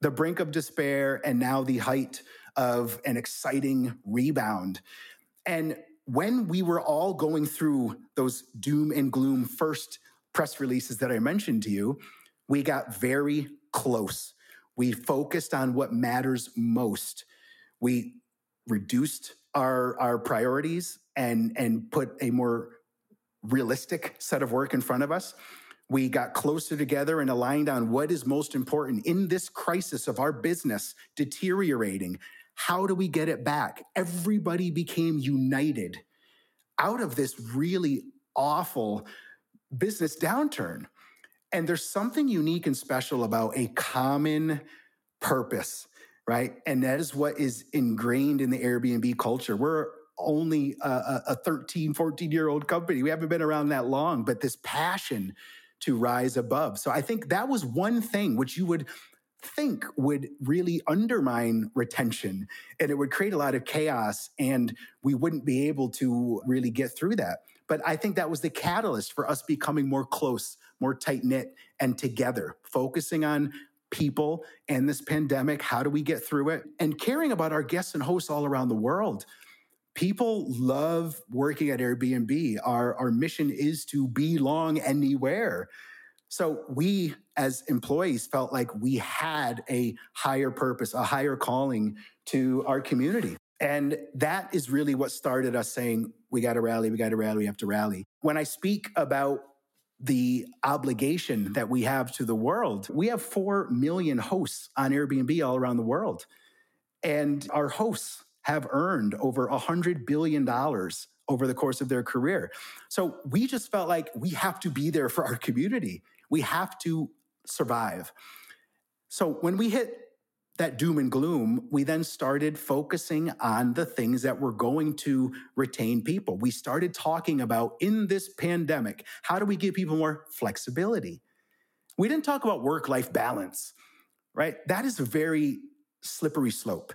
Speaker 1: The brink of despair and now the height of an exciting rebound. And when we were all going through those doom and gloom first press releases that I mentioned to you, we got very close. We focused on what matters most. We reduced our, our priorities and, and put a more realistic set of work in front of us. We got closer together and aligned on what is most important in this crisis of our business deteriorating. How do we get it back? Everybody became united out of this really awful business downturn. And there's something unique and special about a common purpose, right? And that is what is ingrained in the Airbnb culture. We're only a, a 13, 14 year old company. We haven't been around that long, but this passion to rise above. So I think that was one thing which you would think would really undermine retention and it would create a lot of chaos and we wouldn't be able to really get through that. But I think that was the catalyst for us becoming more close, more tight knit, and together, focusing on people and this pandemic. How do we get through it? And caring about our guests and hosts all around the world. People love working at Airbnb. Our, our mission is to belong anywhere. So we as employees felt like we had a higher purpose, a higher calling to our community. And that is really what started us saying, we got to rally, we got to rally, we have to rally. When I speak about the obligation that we have to the world, we have 4 million hosts on Airbnb all around the world. And our hosts have earned over $100 billion over the course of their career. So we just felt like we have to be there for our community. We have to survive. So when we hit that doom and gloom, we then started focusing on the things that were going to retain people. We started talking about in this pandemic, how do we give people more flexibility? We didn't talk about work life balance, right? That is a very slippery slope.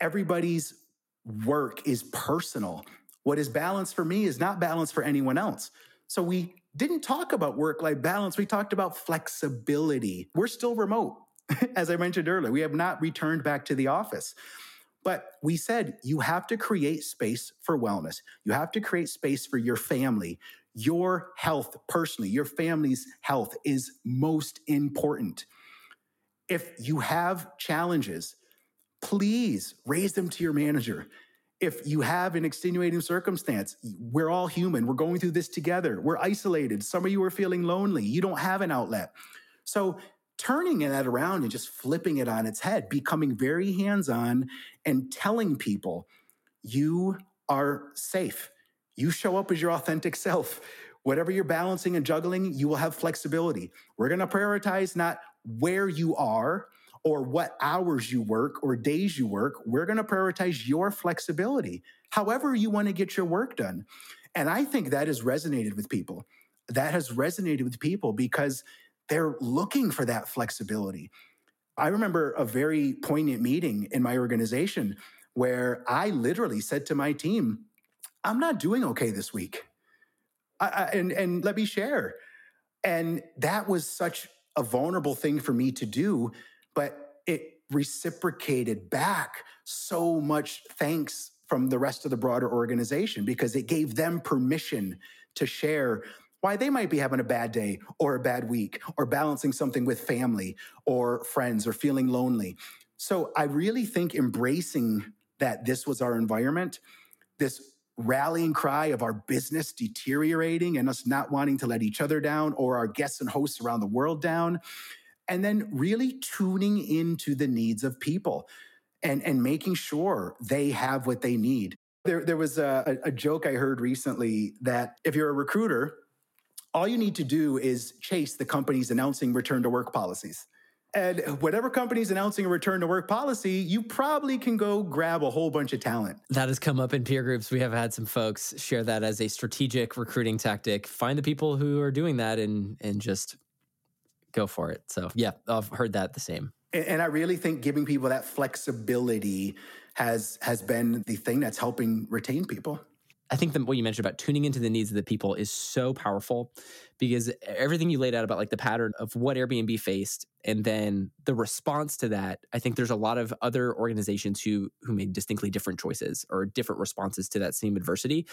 Speaker 1: Everybody's work is personal. What is balance for me is not balance for anyone else. So we didn't talk about work life balance. We talked about flexibility. We're still remote. (laughs) As I mentioned earlier, we have not returned back to the office. But we said you have to create space for wellness. You have to create space for your family. Your health, personally, your family's health is most important. If you have challenges, please raise them to your manager. If you have an extenuating circumstance, we're all human. We're going through this together. We're isolated. Some of you are feeling lonely. You don't have an outlet. So, turning that around and just flipping it on its head, becoming very hands on and telling people, you are safe. You show up as your authentic self. Whatever you're balancing and juggling, you will have flexibility. We're going to prioritize not where you are or what hours you work or days you work. We're going to prioritize your flexibility, however, you want to get your work done. And I think that has resonated with people. That has resonated with people because they're looking for that flexibility. I remember a very poignant meeting in my organization where I literally said to my team, I'm not doing okay this week. I, I, and, and let me share. And that was such a vulnerable thing for me to do, but it reciprocated back so much thanks from the rest of the broader organization because it gave them permission to share why they might be having a bad day or a bad week or balancing something with family or friends or feeling lonely. So I really think embracing that this was our environment, this rallying cry of our business deteriorating and us not wanting to let each other down or our guests and hosts around the world down. And then really tuning into the needs of people and, and making sure they have what they need. There, there was a, a joke I heard recently that if you're a recruiter, all you need to do is chase the companies announcing return to work policies. And whatever company's announcing a return to work policy, you probably can go grab a whole bunch of talent.
Speaker 2: That has come up in peer groups. We have had some folks share that as a strategic recruiting tactic. Find the people who are doing that and and just go for it. So yeah, I've heard that the same.
Speaker 1: And I really think giving people that flexibility has has been the thing that's helping retain people.
Speaker 2: I think that what you mentioned about tuning into the needs of the people is so powerful because everything you laid out about like the pattern of what Airbnb faced and then the response to that, I think there's a lot of other organizations who who made distinctly different choices or different responses to that same adversity.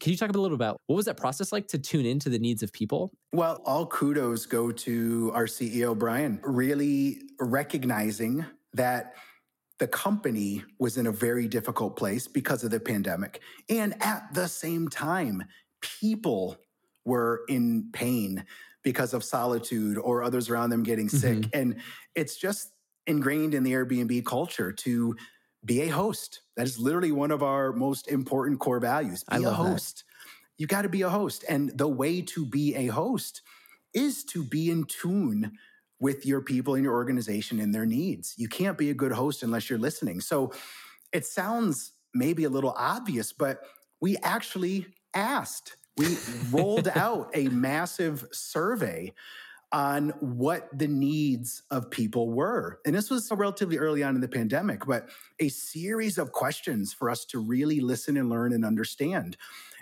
Speaker 2: Can you talk a little about what was that process like to tune into the needs of people?
Speaker 1: Well, all kudos go to our CEO Brian, really recognizing that the company was in a very difficult place because of the pandemic. And at the same time, people were in pain because of solitude or others around them getting sick. Mm-hmm. And it's just ingrained in the Airbnb culture to be a host. That is literally one of our most important core values. Be
Speaker 2: I love
Speaker 1: a host. That. You got to be a host. And the way to be a host is to be in tune with your people and your organization and their needs. You can't be a good host unless you're listening. So it sounds maybe a little obvious, but we actually asked. We rolled out a massive survey on what the needs of people were. And this was relatively early on in the pandemic, but a series of questions for us to really listen and learn and understand.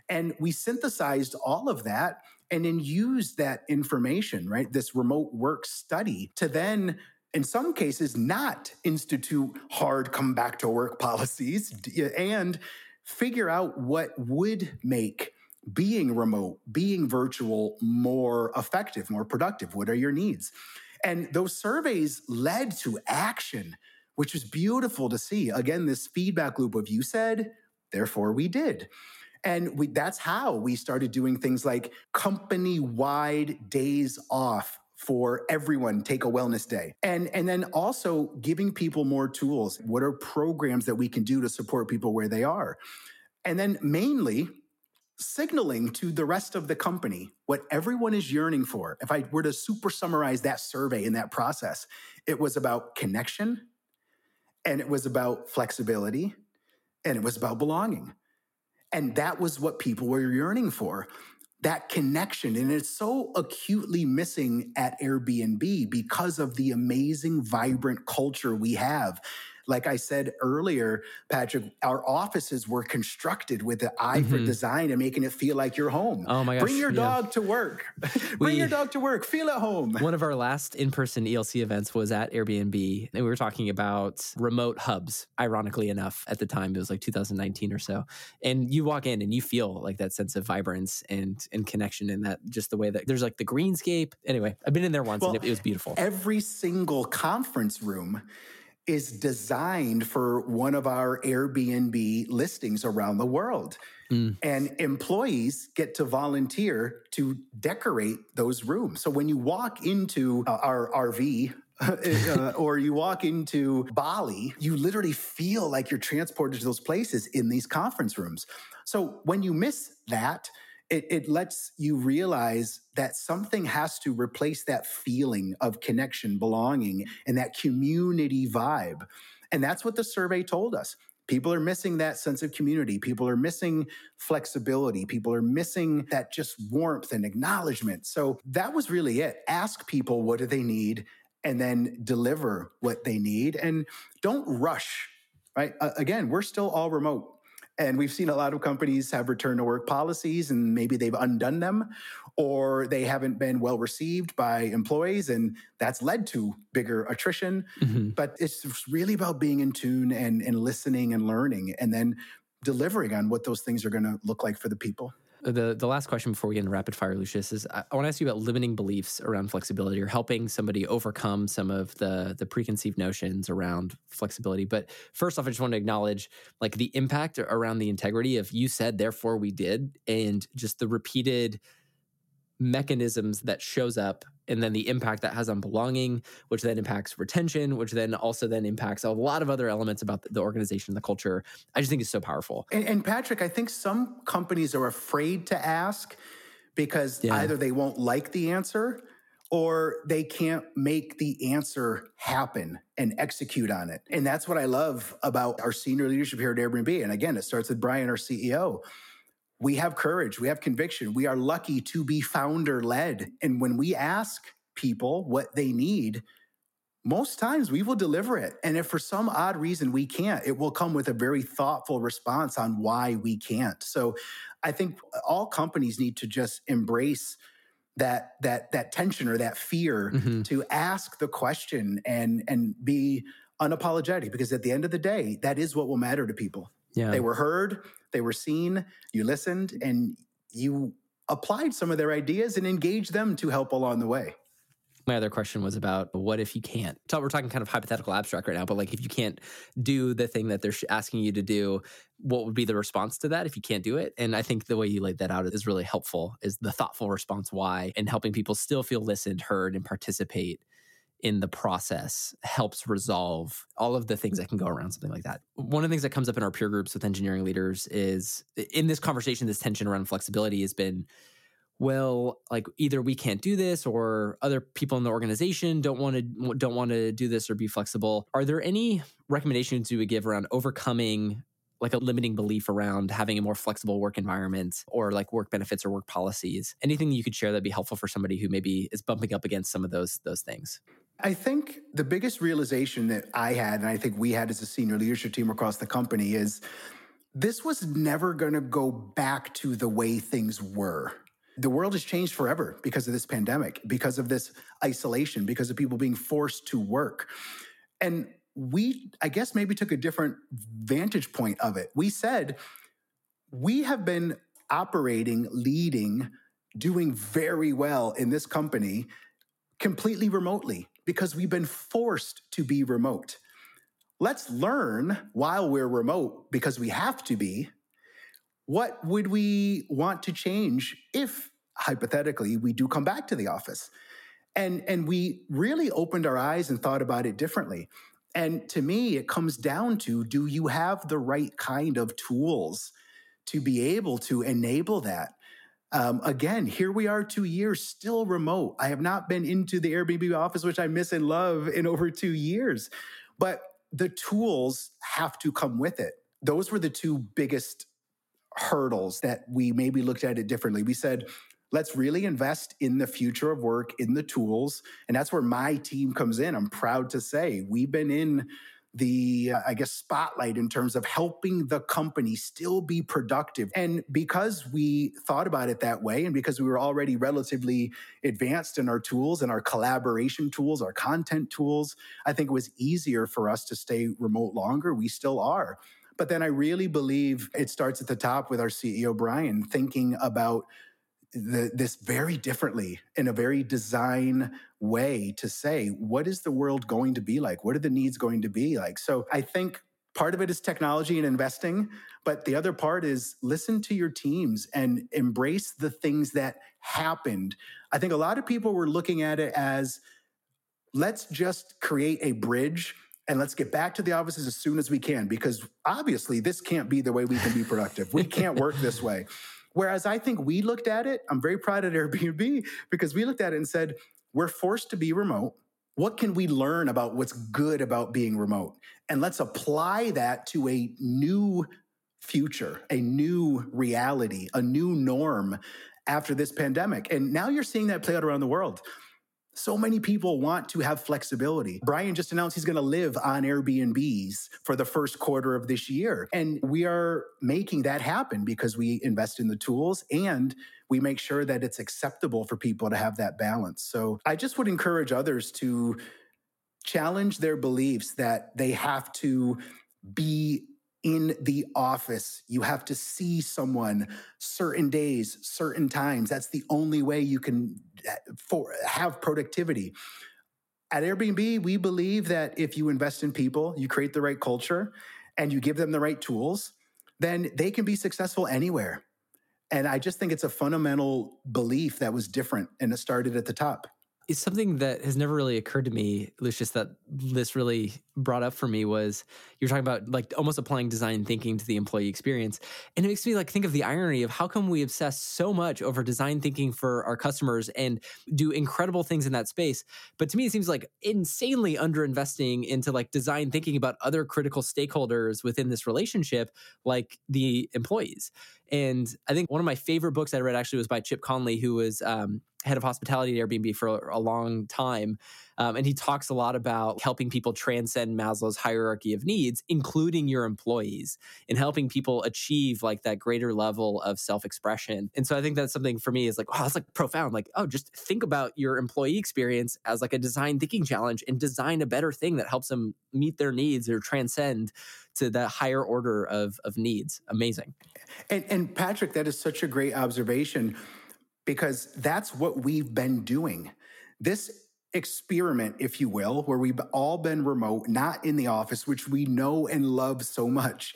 Speaker 1: And we synthesized all of that and then use that information, right? This remote work study to then in some cases not institute hard come back to work (laughs) policies and figure out what would make being remote, being virtual more effective, more productive. What are your needs? And those surveys led to action, which was beautiful to see. Again, this feedback loop of you said, therefore we did. And we, that's how we started doing things like company wide days off for everyone take a wellness day and and then also giving people more tools what are programs that we can do to support people where they are and then mainly signaling to the rest of the company what everyone is yearning for. If i were to super summarize that survey in that process it was about connection and it was about flexibility and it was about belonging. And that was what people were yearning for. That connection. And it's so acutely missing at Airbnb because of the amazing, vibrant culture we have like I said earlier, Patrick, our offices were constructed with an eye mm-hmm. for design and making it feel like you're home.
Speaker 2: Oh my gosh. (laughs)
Speaker 1: Bring your dog yeah. to work. Bring we, your dog to work. Feel at home.
Speaker 2: One of our last in person ELC events was at Airbnb, and we were talking about remote hubs, ironically enough, at the time. It was like 2019 or so. And you walk in and you feel like that sense of vibrance and, and connection, and that just the way that there's like the greenscape. Anyway, I've been in there once well, and it, it was beautiful.
Speaker 1: Every single conference room is designed for one of our Airbnb listings around the world. Mm. And employees get to volunteer to decorate those rooms. So when you walk into uh, our RV, (laughs) uh, or you walk into Bali, you literally feel like you're transported to those places in these conference rooms. So when you miss that, it, it lets you realize that something has to replace that feeling of connection, belonging, and that community vibe. And that's what the survey told us. People are missing that sense of community. People are missing flexibility. People are missing that just warmth and acknowledgement. So that was really it. Ask people what do they need and then deliver what they need and don't rush, right? Uh, again, we're still all remote. And we've seen a lot of companies have return to work policies and maybe they've undone them or they haven't been well received by employees and that's led to bigger attrition. Mm-hmm. But it's really about being in tune and, and listening and learning and then delivering on what those things are going to look like for the people.
Speaker 2: The the last question before we get into rapid fire, Lucius, is I, I want to ask you about limiting beliefs around flexibility or helping somebody overcome some of the the preconceived notions around flexibility. But first off, I just want to acknowledge like the impact around the integrity of you said, therefore we did, and just the repeated mechanisms that shows up and then the impact that has on belonging which then impacts retention which then also then impacts a lot of other elements about the organization the culture. I just think it's so powerful.
Speaker 1: And, and patrick i think some companies are afraid to ask because yeah. either they won't like the answer or they can't make the answer happen and execute on it. And that's what i love about our senior leadership here at airbnb. And again it starts with brian our ceo we have courage, we have conviction. We are lucky to be founder led. And when we ask people what they need, most times we will deliver it. And if for some odd reason we can't, it will come with a very thoughtful response on why we can't. So I think all companies need to just embrace that that that tension or that fear mm-hmm. to ask the question and and be unapologetic because at the end of the day that is what will matter to people yeah. They were heard, they were seen, you listened, and you applied some of their ideas and engaged them to help along the way.
Speaker 2: My other question was about what if you can't? So we're talking kind of hypothetical abstract right now, but like if you can't do the thing that they're asking you to do, what would be the response to that if you can't do it? And I think the way you laid that out is really helpful, is the thoughtful response why and helping people still feel listened, heard, and participate in the process helps resolve all of the things that can go around something like that. One of the things that comes up in our peer groups with engineering leaders is in this conversation, this tension around flexibility has been well like either we can't do this or other people in the organization don't want to don't want to do this or be flexible. Are there any recommendations you would give around overcoming like a limiting belief around having a more flexible work environment or like work benefits or work policies? Anything you could share that'd be helpful for somebody who maybe is bumping up against some of those those things
Speaker 1: I think the biggest realization that I had, and I think we had as a senior leadership team across the company, is this was never going to go back to the way things were. The world has changed forever because of this pandemic, because of this isolation, because of people being forced to work. And we, I guess, maybe took a different vantage point of it. We said, we have been operating, leading, doing very well in this company completely remotely because we've been forced to be remote. Let's learn while we're remote because we have to be. What would we want to change if hypothetically we do come back to the office? And, and we really opened our eyes and thought about it differently. And to me, it comes down to do you have the right kind of tools to be able to enable that? Um, again, here we are two years still remote. I have not been into the Airbnb office, which I miss and love, in over two years. But the tools have to come with it. Those were the two biggest hurdles that we maybe looked at it differently. We said, let's really invest in the future of work, in the tools. And that's where my team comes in. I'm proud to say we've been in the, uh, I guess, spotlight in terms of helping the company still be productive. And because we thought about it that way, and because we were already relatively advanced in our tools and our collaboration tools, our content tools, I think it was easier for us to stay remote longer. We still are. But then I really believe it starts at the top with our CEO, Brian, thinking about the, this very differently in a very design way to say, what is the world going to be like? What are the needs going to be like? So I think part of it is technology and investing, but the other part is listen to your teams and embrace the things that happened. I think a lot of people were looking at it as let's just create a bridge and let's get back to the offices as soon as we can because obviously this can't be the way we can be productive. We can't work this way. (laughs) Whereas I think we looked at it, I'm very proud of (laughs) Airbnb because we looked at it and said, we're forced to be remote. What can we learn about what's good about being remote? And let's apply that to a new future, a new reality, a new norm after this pandemic. And now you're seeing that play out around the world. So many people want to have flexibility. Brian just announced he's going to live on Airbnbs for the first quarter of this year. And we are making that happen because we invest in the tools and we make sure that it's acceptable for people to have that balance. So I just would encourage others to challenge their beliefs that they have to be in the office. You have to see someone certain days, certain times. That's the only way you can eh, for, have productivity. At Airbnb, we believe that if you invest in people, you create the right culture, and you give them the right tools, then they can be successful anywhere. And I just think it's a fundamental belief that was different and it started at the top
Speaker 2: is something that has never really occurred to me, Lucius, that this really brought up for me was you're talking about like almost applying design thinking to the employee experience. And it makes me like think of the irony of how come we obsess so much over design thinking for our customers and do incredible things in that space. But to me, it seems like insanely underinvesting into like design thinking about other critical stakeholders within this relationship, like the employees. And I think one of my favorite books I read actually was by Chip Conley, who was um, head of hospitality at Airbnb for a long time. Um, and he talks a lot about helping people transcend Maslow's hierarchy of needs, including your employees, and helping people achieve like that greater level of self expression. And so I think that's something for me is like, wow, that's like profound. Like, oh, just think about your employee experience as like a design thinking challenge and design a better thing that helps them meet their needs or transcend to that higher order of, of needs. Amazing.
Speaker 1: And, and Patrick, that is such a great observation because that's what we've been doing. This experiment, if you will, where we've all been remote, not in the office, which we know and love so much,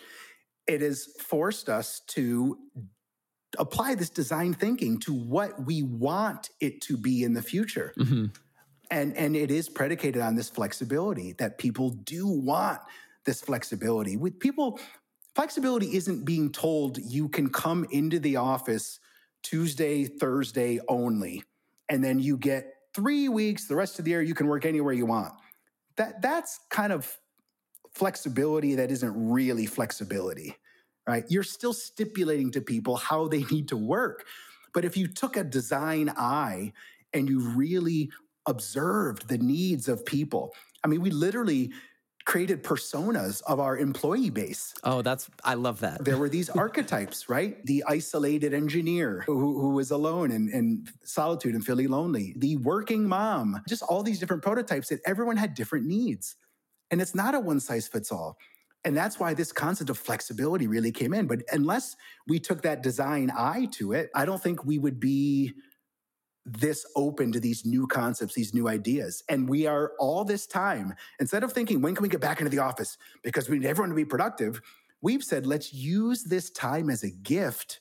Speaker 1: it has forced us to apply this design thinking to what we want it to be in the future. Mm-hmm. And, and it is predicated on this flexibility that people do want this flexibility. With people, flexibility isn't being told you can come into the office Tuesday, Thursday only. And then you get three weeks, the rest of the year, you can work anywhere you want. That, that's kind of flexibility that isn't really flexibility, right? You're still stipulating to people how they (laughs) need to work. But if you took a design eye and you really observed the needs of people, I mean, we literally created personas of our employee base.
Speaker 2: Oh, that's, I love that.
Speaker 1: There were these (laughs) archetypes, right? The isolated engineer who, who was alone in, in solitude and feeling lonely, the working mom, just all these different prototypes that everyone had different needs. And it's not a one size fits all. And that's why this concept of flexibility really came in. But unless we took that design eye to it, I don't think we would be this open to these new concepts, these new ideas. And we are all this time, instead of thinking, when can we get back into the office? Because we need everyone to be productive, we've said, let's use this time as a gift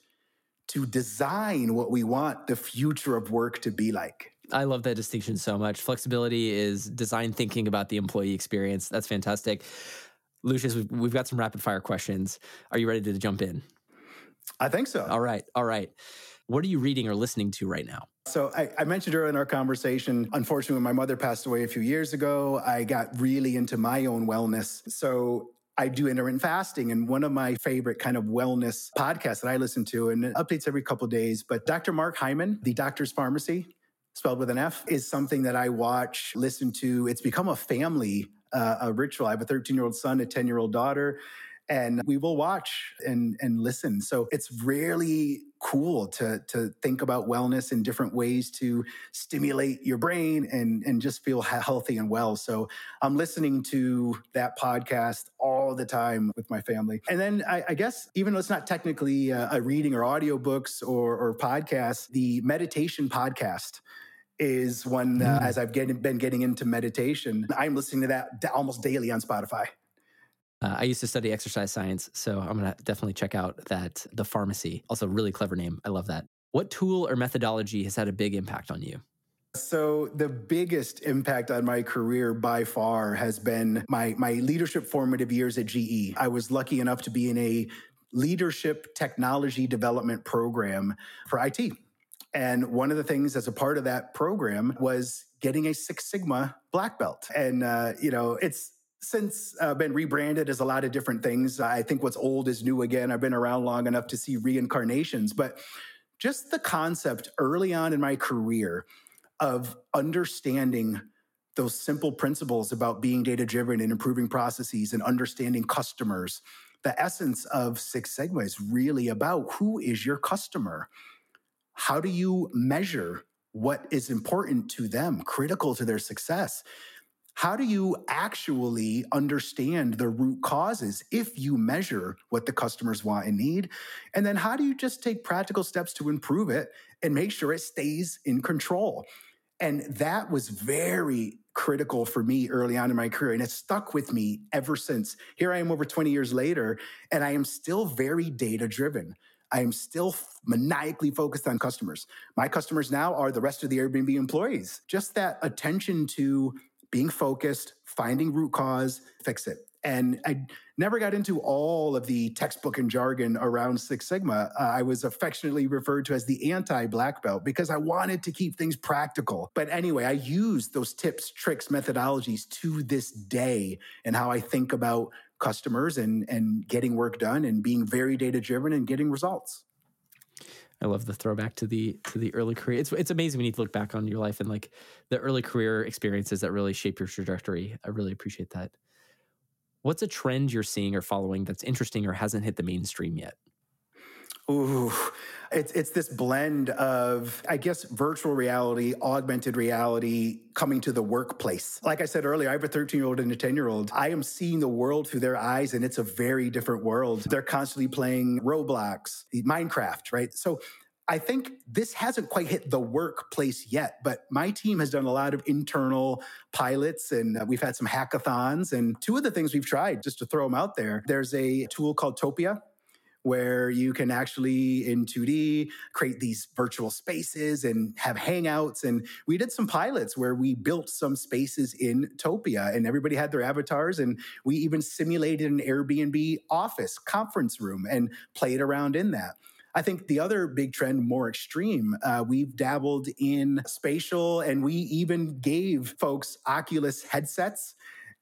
Speaker 1: to design what we want the future of work to be like.
Speaker 2: I love that distinction so much. Flexibility is design thinking about the employee experience. That's fantastic. Lucius, we've, got some rapid fire questions. Are you ready to jump in?
Speaker 1: I think so.
Speaker 2: All right. All right. What are you reading or listening to right now?
Speaker 1: So I, I, mentioned earlier in our conversation, unfortunately, when my mother passed away a few years ago, I got really into my own wellness. So I do intermittent fasting, and one of my favorite kind of wellness podcasts that I listen to, and updates every couple days. But Dr. Mark Hyman, the Doctor's Farmacy, spelled with an F, is something that I watch, listen to. It's become a family, uh, a ritual. I have a 13 year old son, a 10 year old daughter and we will watch and and listen so it's really cool to to think about wellness in different ways to stimulate your brain and and just feel healthy and well. So I'm listening to that podcast all the time with my family. And then I, I guess even though it's not technically a, a reading or audiobooks or or podcasts, the meditation podcast is one uh, mm. as I've get, been getting into meditation. I'm listening to that almost daily on Spotify.
Speaker 2: Uh, I used to study exercise science, so I'm going to definitely check out that the Farmacy. Also, really clever name. I love that. What tool or methodology has had a big impact on you?
Speaker 1: So the biggest impact on my career by far has been my my leadership formative years at GE. I was lucky enough to be in a leadership technology development program for IT. And one of the things as a part of that program was getting a Six Sigma black belt. And, uh, you know, it's since uh, been rebranded as a lot of different things. I think what's old is new again. I've been around long enough to see reincarnations, but just the concept early on in my career of understanding those simple principles about being data driven and improving processes and understanding customers. The essence of Six Sigma is really about who is your customer? How do you measure what is important to them, critical to their success? How do you actually understand the root causes if you measure what the customers want and need? And then how do you just take practical steps to improve it and make sure it stays in control? And that was very critical for me early on in my career. And it stuck with me ever since. Here I am over 20 years later, and I am still very data driven. I am still maniacally focused on customers. My customers now are the rest of the Airbnb employees. Just that attention to being focused, finding root cause, fix it. And I never got into all of the textbook and jargon around Six Sigma. Uh, I was affectionately referred to as the anti black belt because I wanted to keep things practical. But anyway, I use those tips, tricks, methodologies to this day and how I think about customers and and getting work done and being very data driven and getting results.
Speaker 2: I love the throwback to the to the early career. It's it's amazing when you look back on your life and like the early career experiences that really shape your trajectory. I really appreciate that. What's a trend you're seeing or following that's interesting or hasn't hit the mainstream yet?
Speaker 1: Ooh, it's it's this blend of I guess virtual reality, augmented reality coming to the workplace. Like I said earlier, I have a 13 year old and a 10 year old. I am seeing the world through their eyes, and it's a very different world. They're constantly playing Roblox, Minecraft, right? So I think this hasn't quite hit the workplace yet, but my team has done a lot of internal pilots and we've had some hackathons. And two of the things we've tried, just to throw them out there, there's a tool called Topia where you can actually in 2D create these virtual spaces and have hangouts. And we did some pilots where we built some spaces in Topia and everybody had their avatars. And we even simulated an Airbnb office conference room and played around in that. I think the other big trend, more extreme, uh, we've dabbled in spatial and we even gave folks Oculus headsets.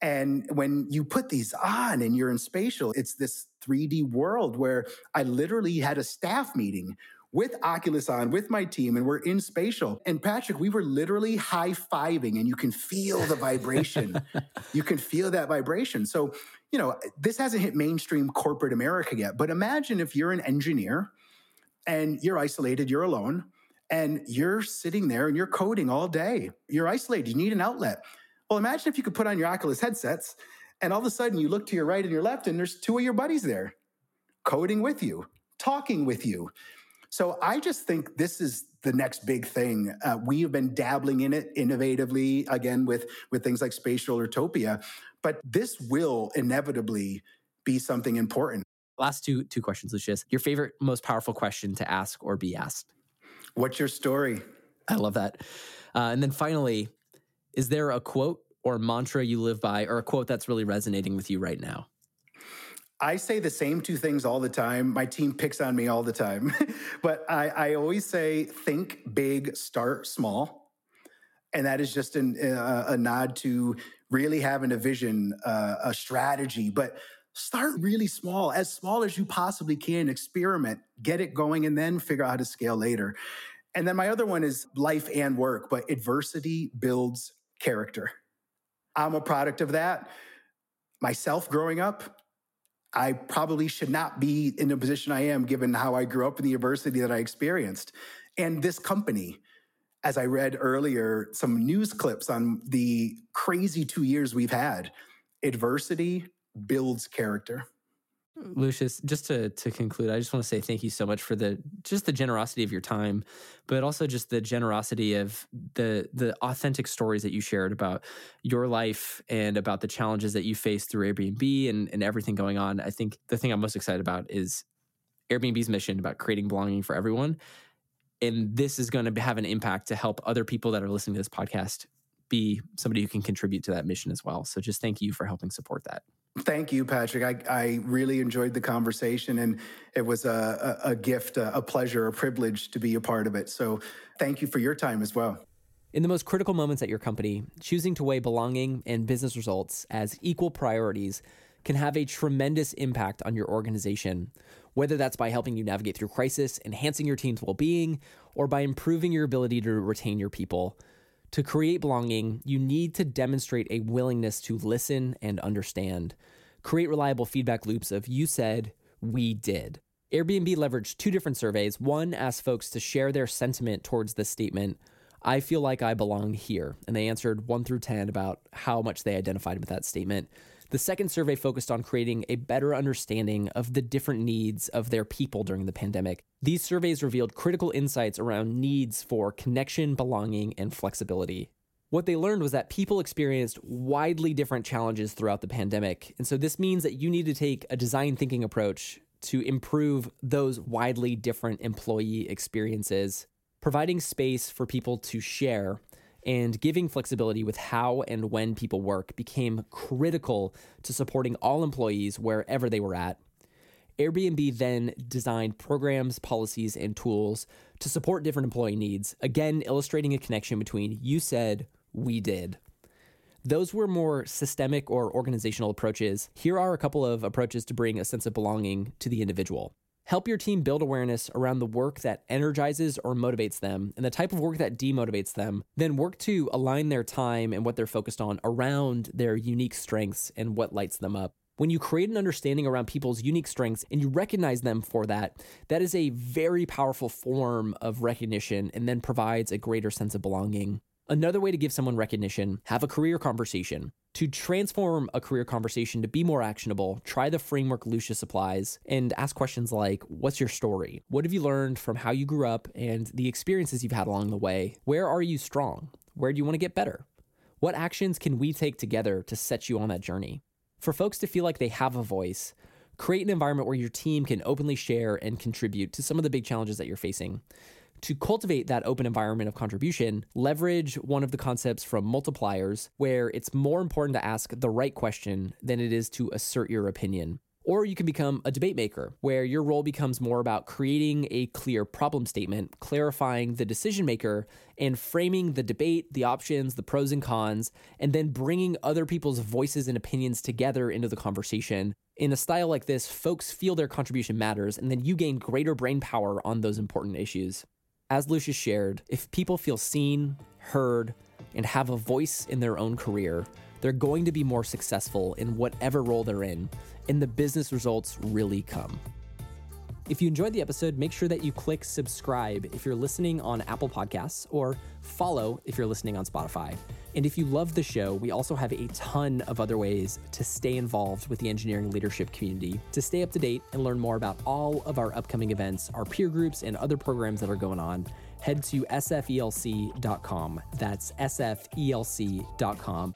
Speaker 1: And when you put these on and you're in spatial, it's this 3D world where I literally had a staff meeting with Oculus on with my team and we're in spatial. And Patrick, we were literally high fiving and you can feel the vibration. (laughs) you can feel that vibration. So, you know, this hasn't hit mainstream corporate America yet, but imagine if you're an engineer and you're isolated, you're alone, and you're sitting there and you're coding all day. You're isolated, you need an outlet. Well, imagine if you could put on your Oculus headsets and all of a sudden you look to your right and your left, and there's two of your buddies there coding with you, talking with you. So I just think this is the next big thing. Uh, we have been dabbling in it innovatively again with with things like spatial utopia, but this will inevitably be something important.
Speaker 2: Last two two questions, Lucius. Your favorite, most powerful question to ask or be asked?
Speaker 1: What's your story?
Speaker 2: I love that. Uh, and then finally, is there a quote or mantra you live by or a quote that's really resonating with you right now?
Speaker 1: I say the same two things all the time. My team picks on me all the time. (laughs) but I, I, always say think big, start small. And that is just an, uh, a nod to really having a vision, uh, a strategy, but start really small, as small as you possibly can, experiment, get it going, and then figure out how to scale later. And then my other one is life and work, but adversity builds character. I'm a product of that. Myself growing up, I probably should not be in the position I am given how I grew up in the university that I experienced. And this company, as I read earlier, some news clips on the crazy two years we've had, adversity builds character. Hmm.
Speaker 2: Lucius, just to to conclude, I just want to say thank you so much for the just the generosity of your time, but also just the generosity of the the authentic stories that you shared about your life and about the challenges that you faced through Airbnb and, and everything going on. I think the thing I'm most excited about is Airbnb's mission about creating belonging for everyone. And this is going to have an impact to help other people that are listening to this podcast be somebody who can contribute to that mission as well. So just thank you for helping support that.
Speaker 1: Thank you, Patrick. I, I really enjoyed the conversation and it was a, a, a gift, a, a pleasure, a privilege to be a part of it. So thank you for your time as well.
Speaker 2: In the most critical moments at your company, choosing to weigh belonging and business results as equal priorities can have a tremendous impact on your organization, whether that's by helping you navigate through crisis, enhancing your team's well being, or by improving your ability to retain your people. To create belonging, you need to demonstrate a willingness to listen and understand. Create reliable feedback loops of you said, we did. Airbnb leveraged two different surveys. One asked folks to share their sentiment towards the statement, I feel like I belong here. And they answered 1 through 10 about how much they identified with that statement. The second survey focused on creating a better understanding of the different needs of their people during the pandemic. These surveys revealed critical insights around needs for connection, belonging, and flexibility. What they learned was that people experienced widely different challenges throughout the pandemic. And so this means that you need to take a design thinking approach to improve those widely different employee experiences, providing space for people to share and giving flexibility with how and when people work became critical to supporting all employees wherever they were at. Airbnb then designed programs, policies, and tools to support different employee needs, again, illustrating a connection between you said, we did. Those were more systemic or organizational approaches. Here are a couple of approaches to bring a sense of belonging to the individual. Help your team build awareness around the work that energizes or motivates them and the type of work that demotivates them. Then work to align their time and what they're focused on around their unique strengths and what lights them up. When you create an understanding around people's unique strengths and you recognize them for that, that is a very powerful form of recognition and then provides a greater sense of belonging. Another way to give someone recognition, have a career conversation. To transform a career conversation to be more actionable, try the framework Lucius applies and ask questions like What's your story? What have you learned from how you grew up and the experiences you've had along the way? Where are you strong? Where do you want to get better? What actions can we take together to set you on that journey? For folks to feel like they have a voice, create an environment where your team can openly share and contribute to some of the big challenges that you're facing to cultivate that open environment of contribution, leverage one of the concepts from multipliers, where it's more important to ask the right question than it is to assert your opinion. Or you can become a debate maker, where your role becomes more about creating a clear problem statement, clarifying the decision maker, and framing the debate, the options, the pros and cons, and then bringing other people's voices and opinions together into the conversation. In a style like this, folks feel their contribution matters, and then you gain greater brain power on those important issues. As Lucius shared, if people feel seen, heard, and have a voice in their own career, they're going to be more successful in whatever role they're in, and the business results really come. If you enjoyed the episode, make sure that you click subscribe if you're listening on Apple Podcasts or follow if you're listening on Spotify. And if you love the show, we also have a ton of other ways to stay involved with the engineering leadership community, to stay up to date and learn more about all of our upcoming events, our peer groups, and other programs that are going on. Head to sfelc.com. That's sfelc.com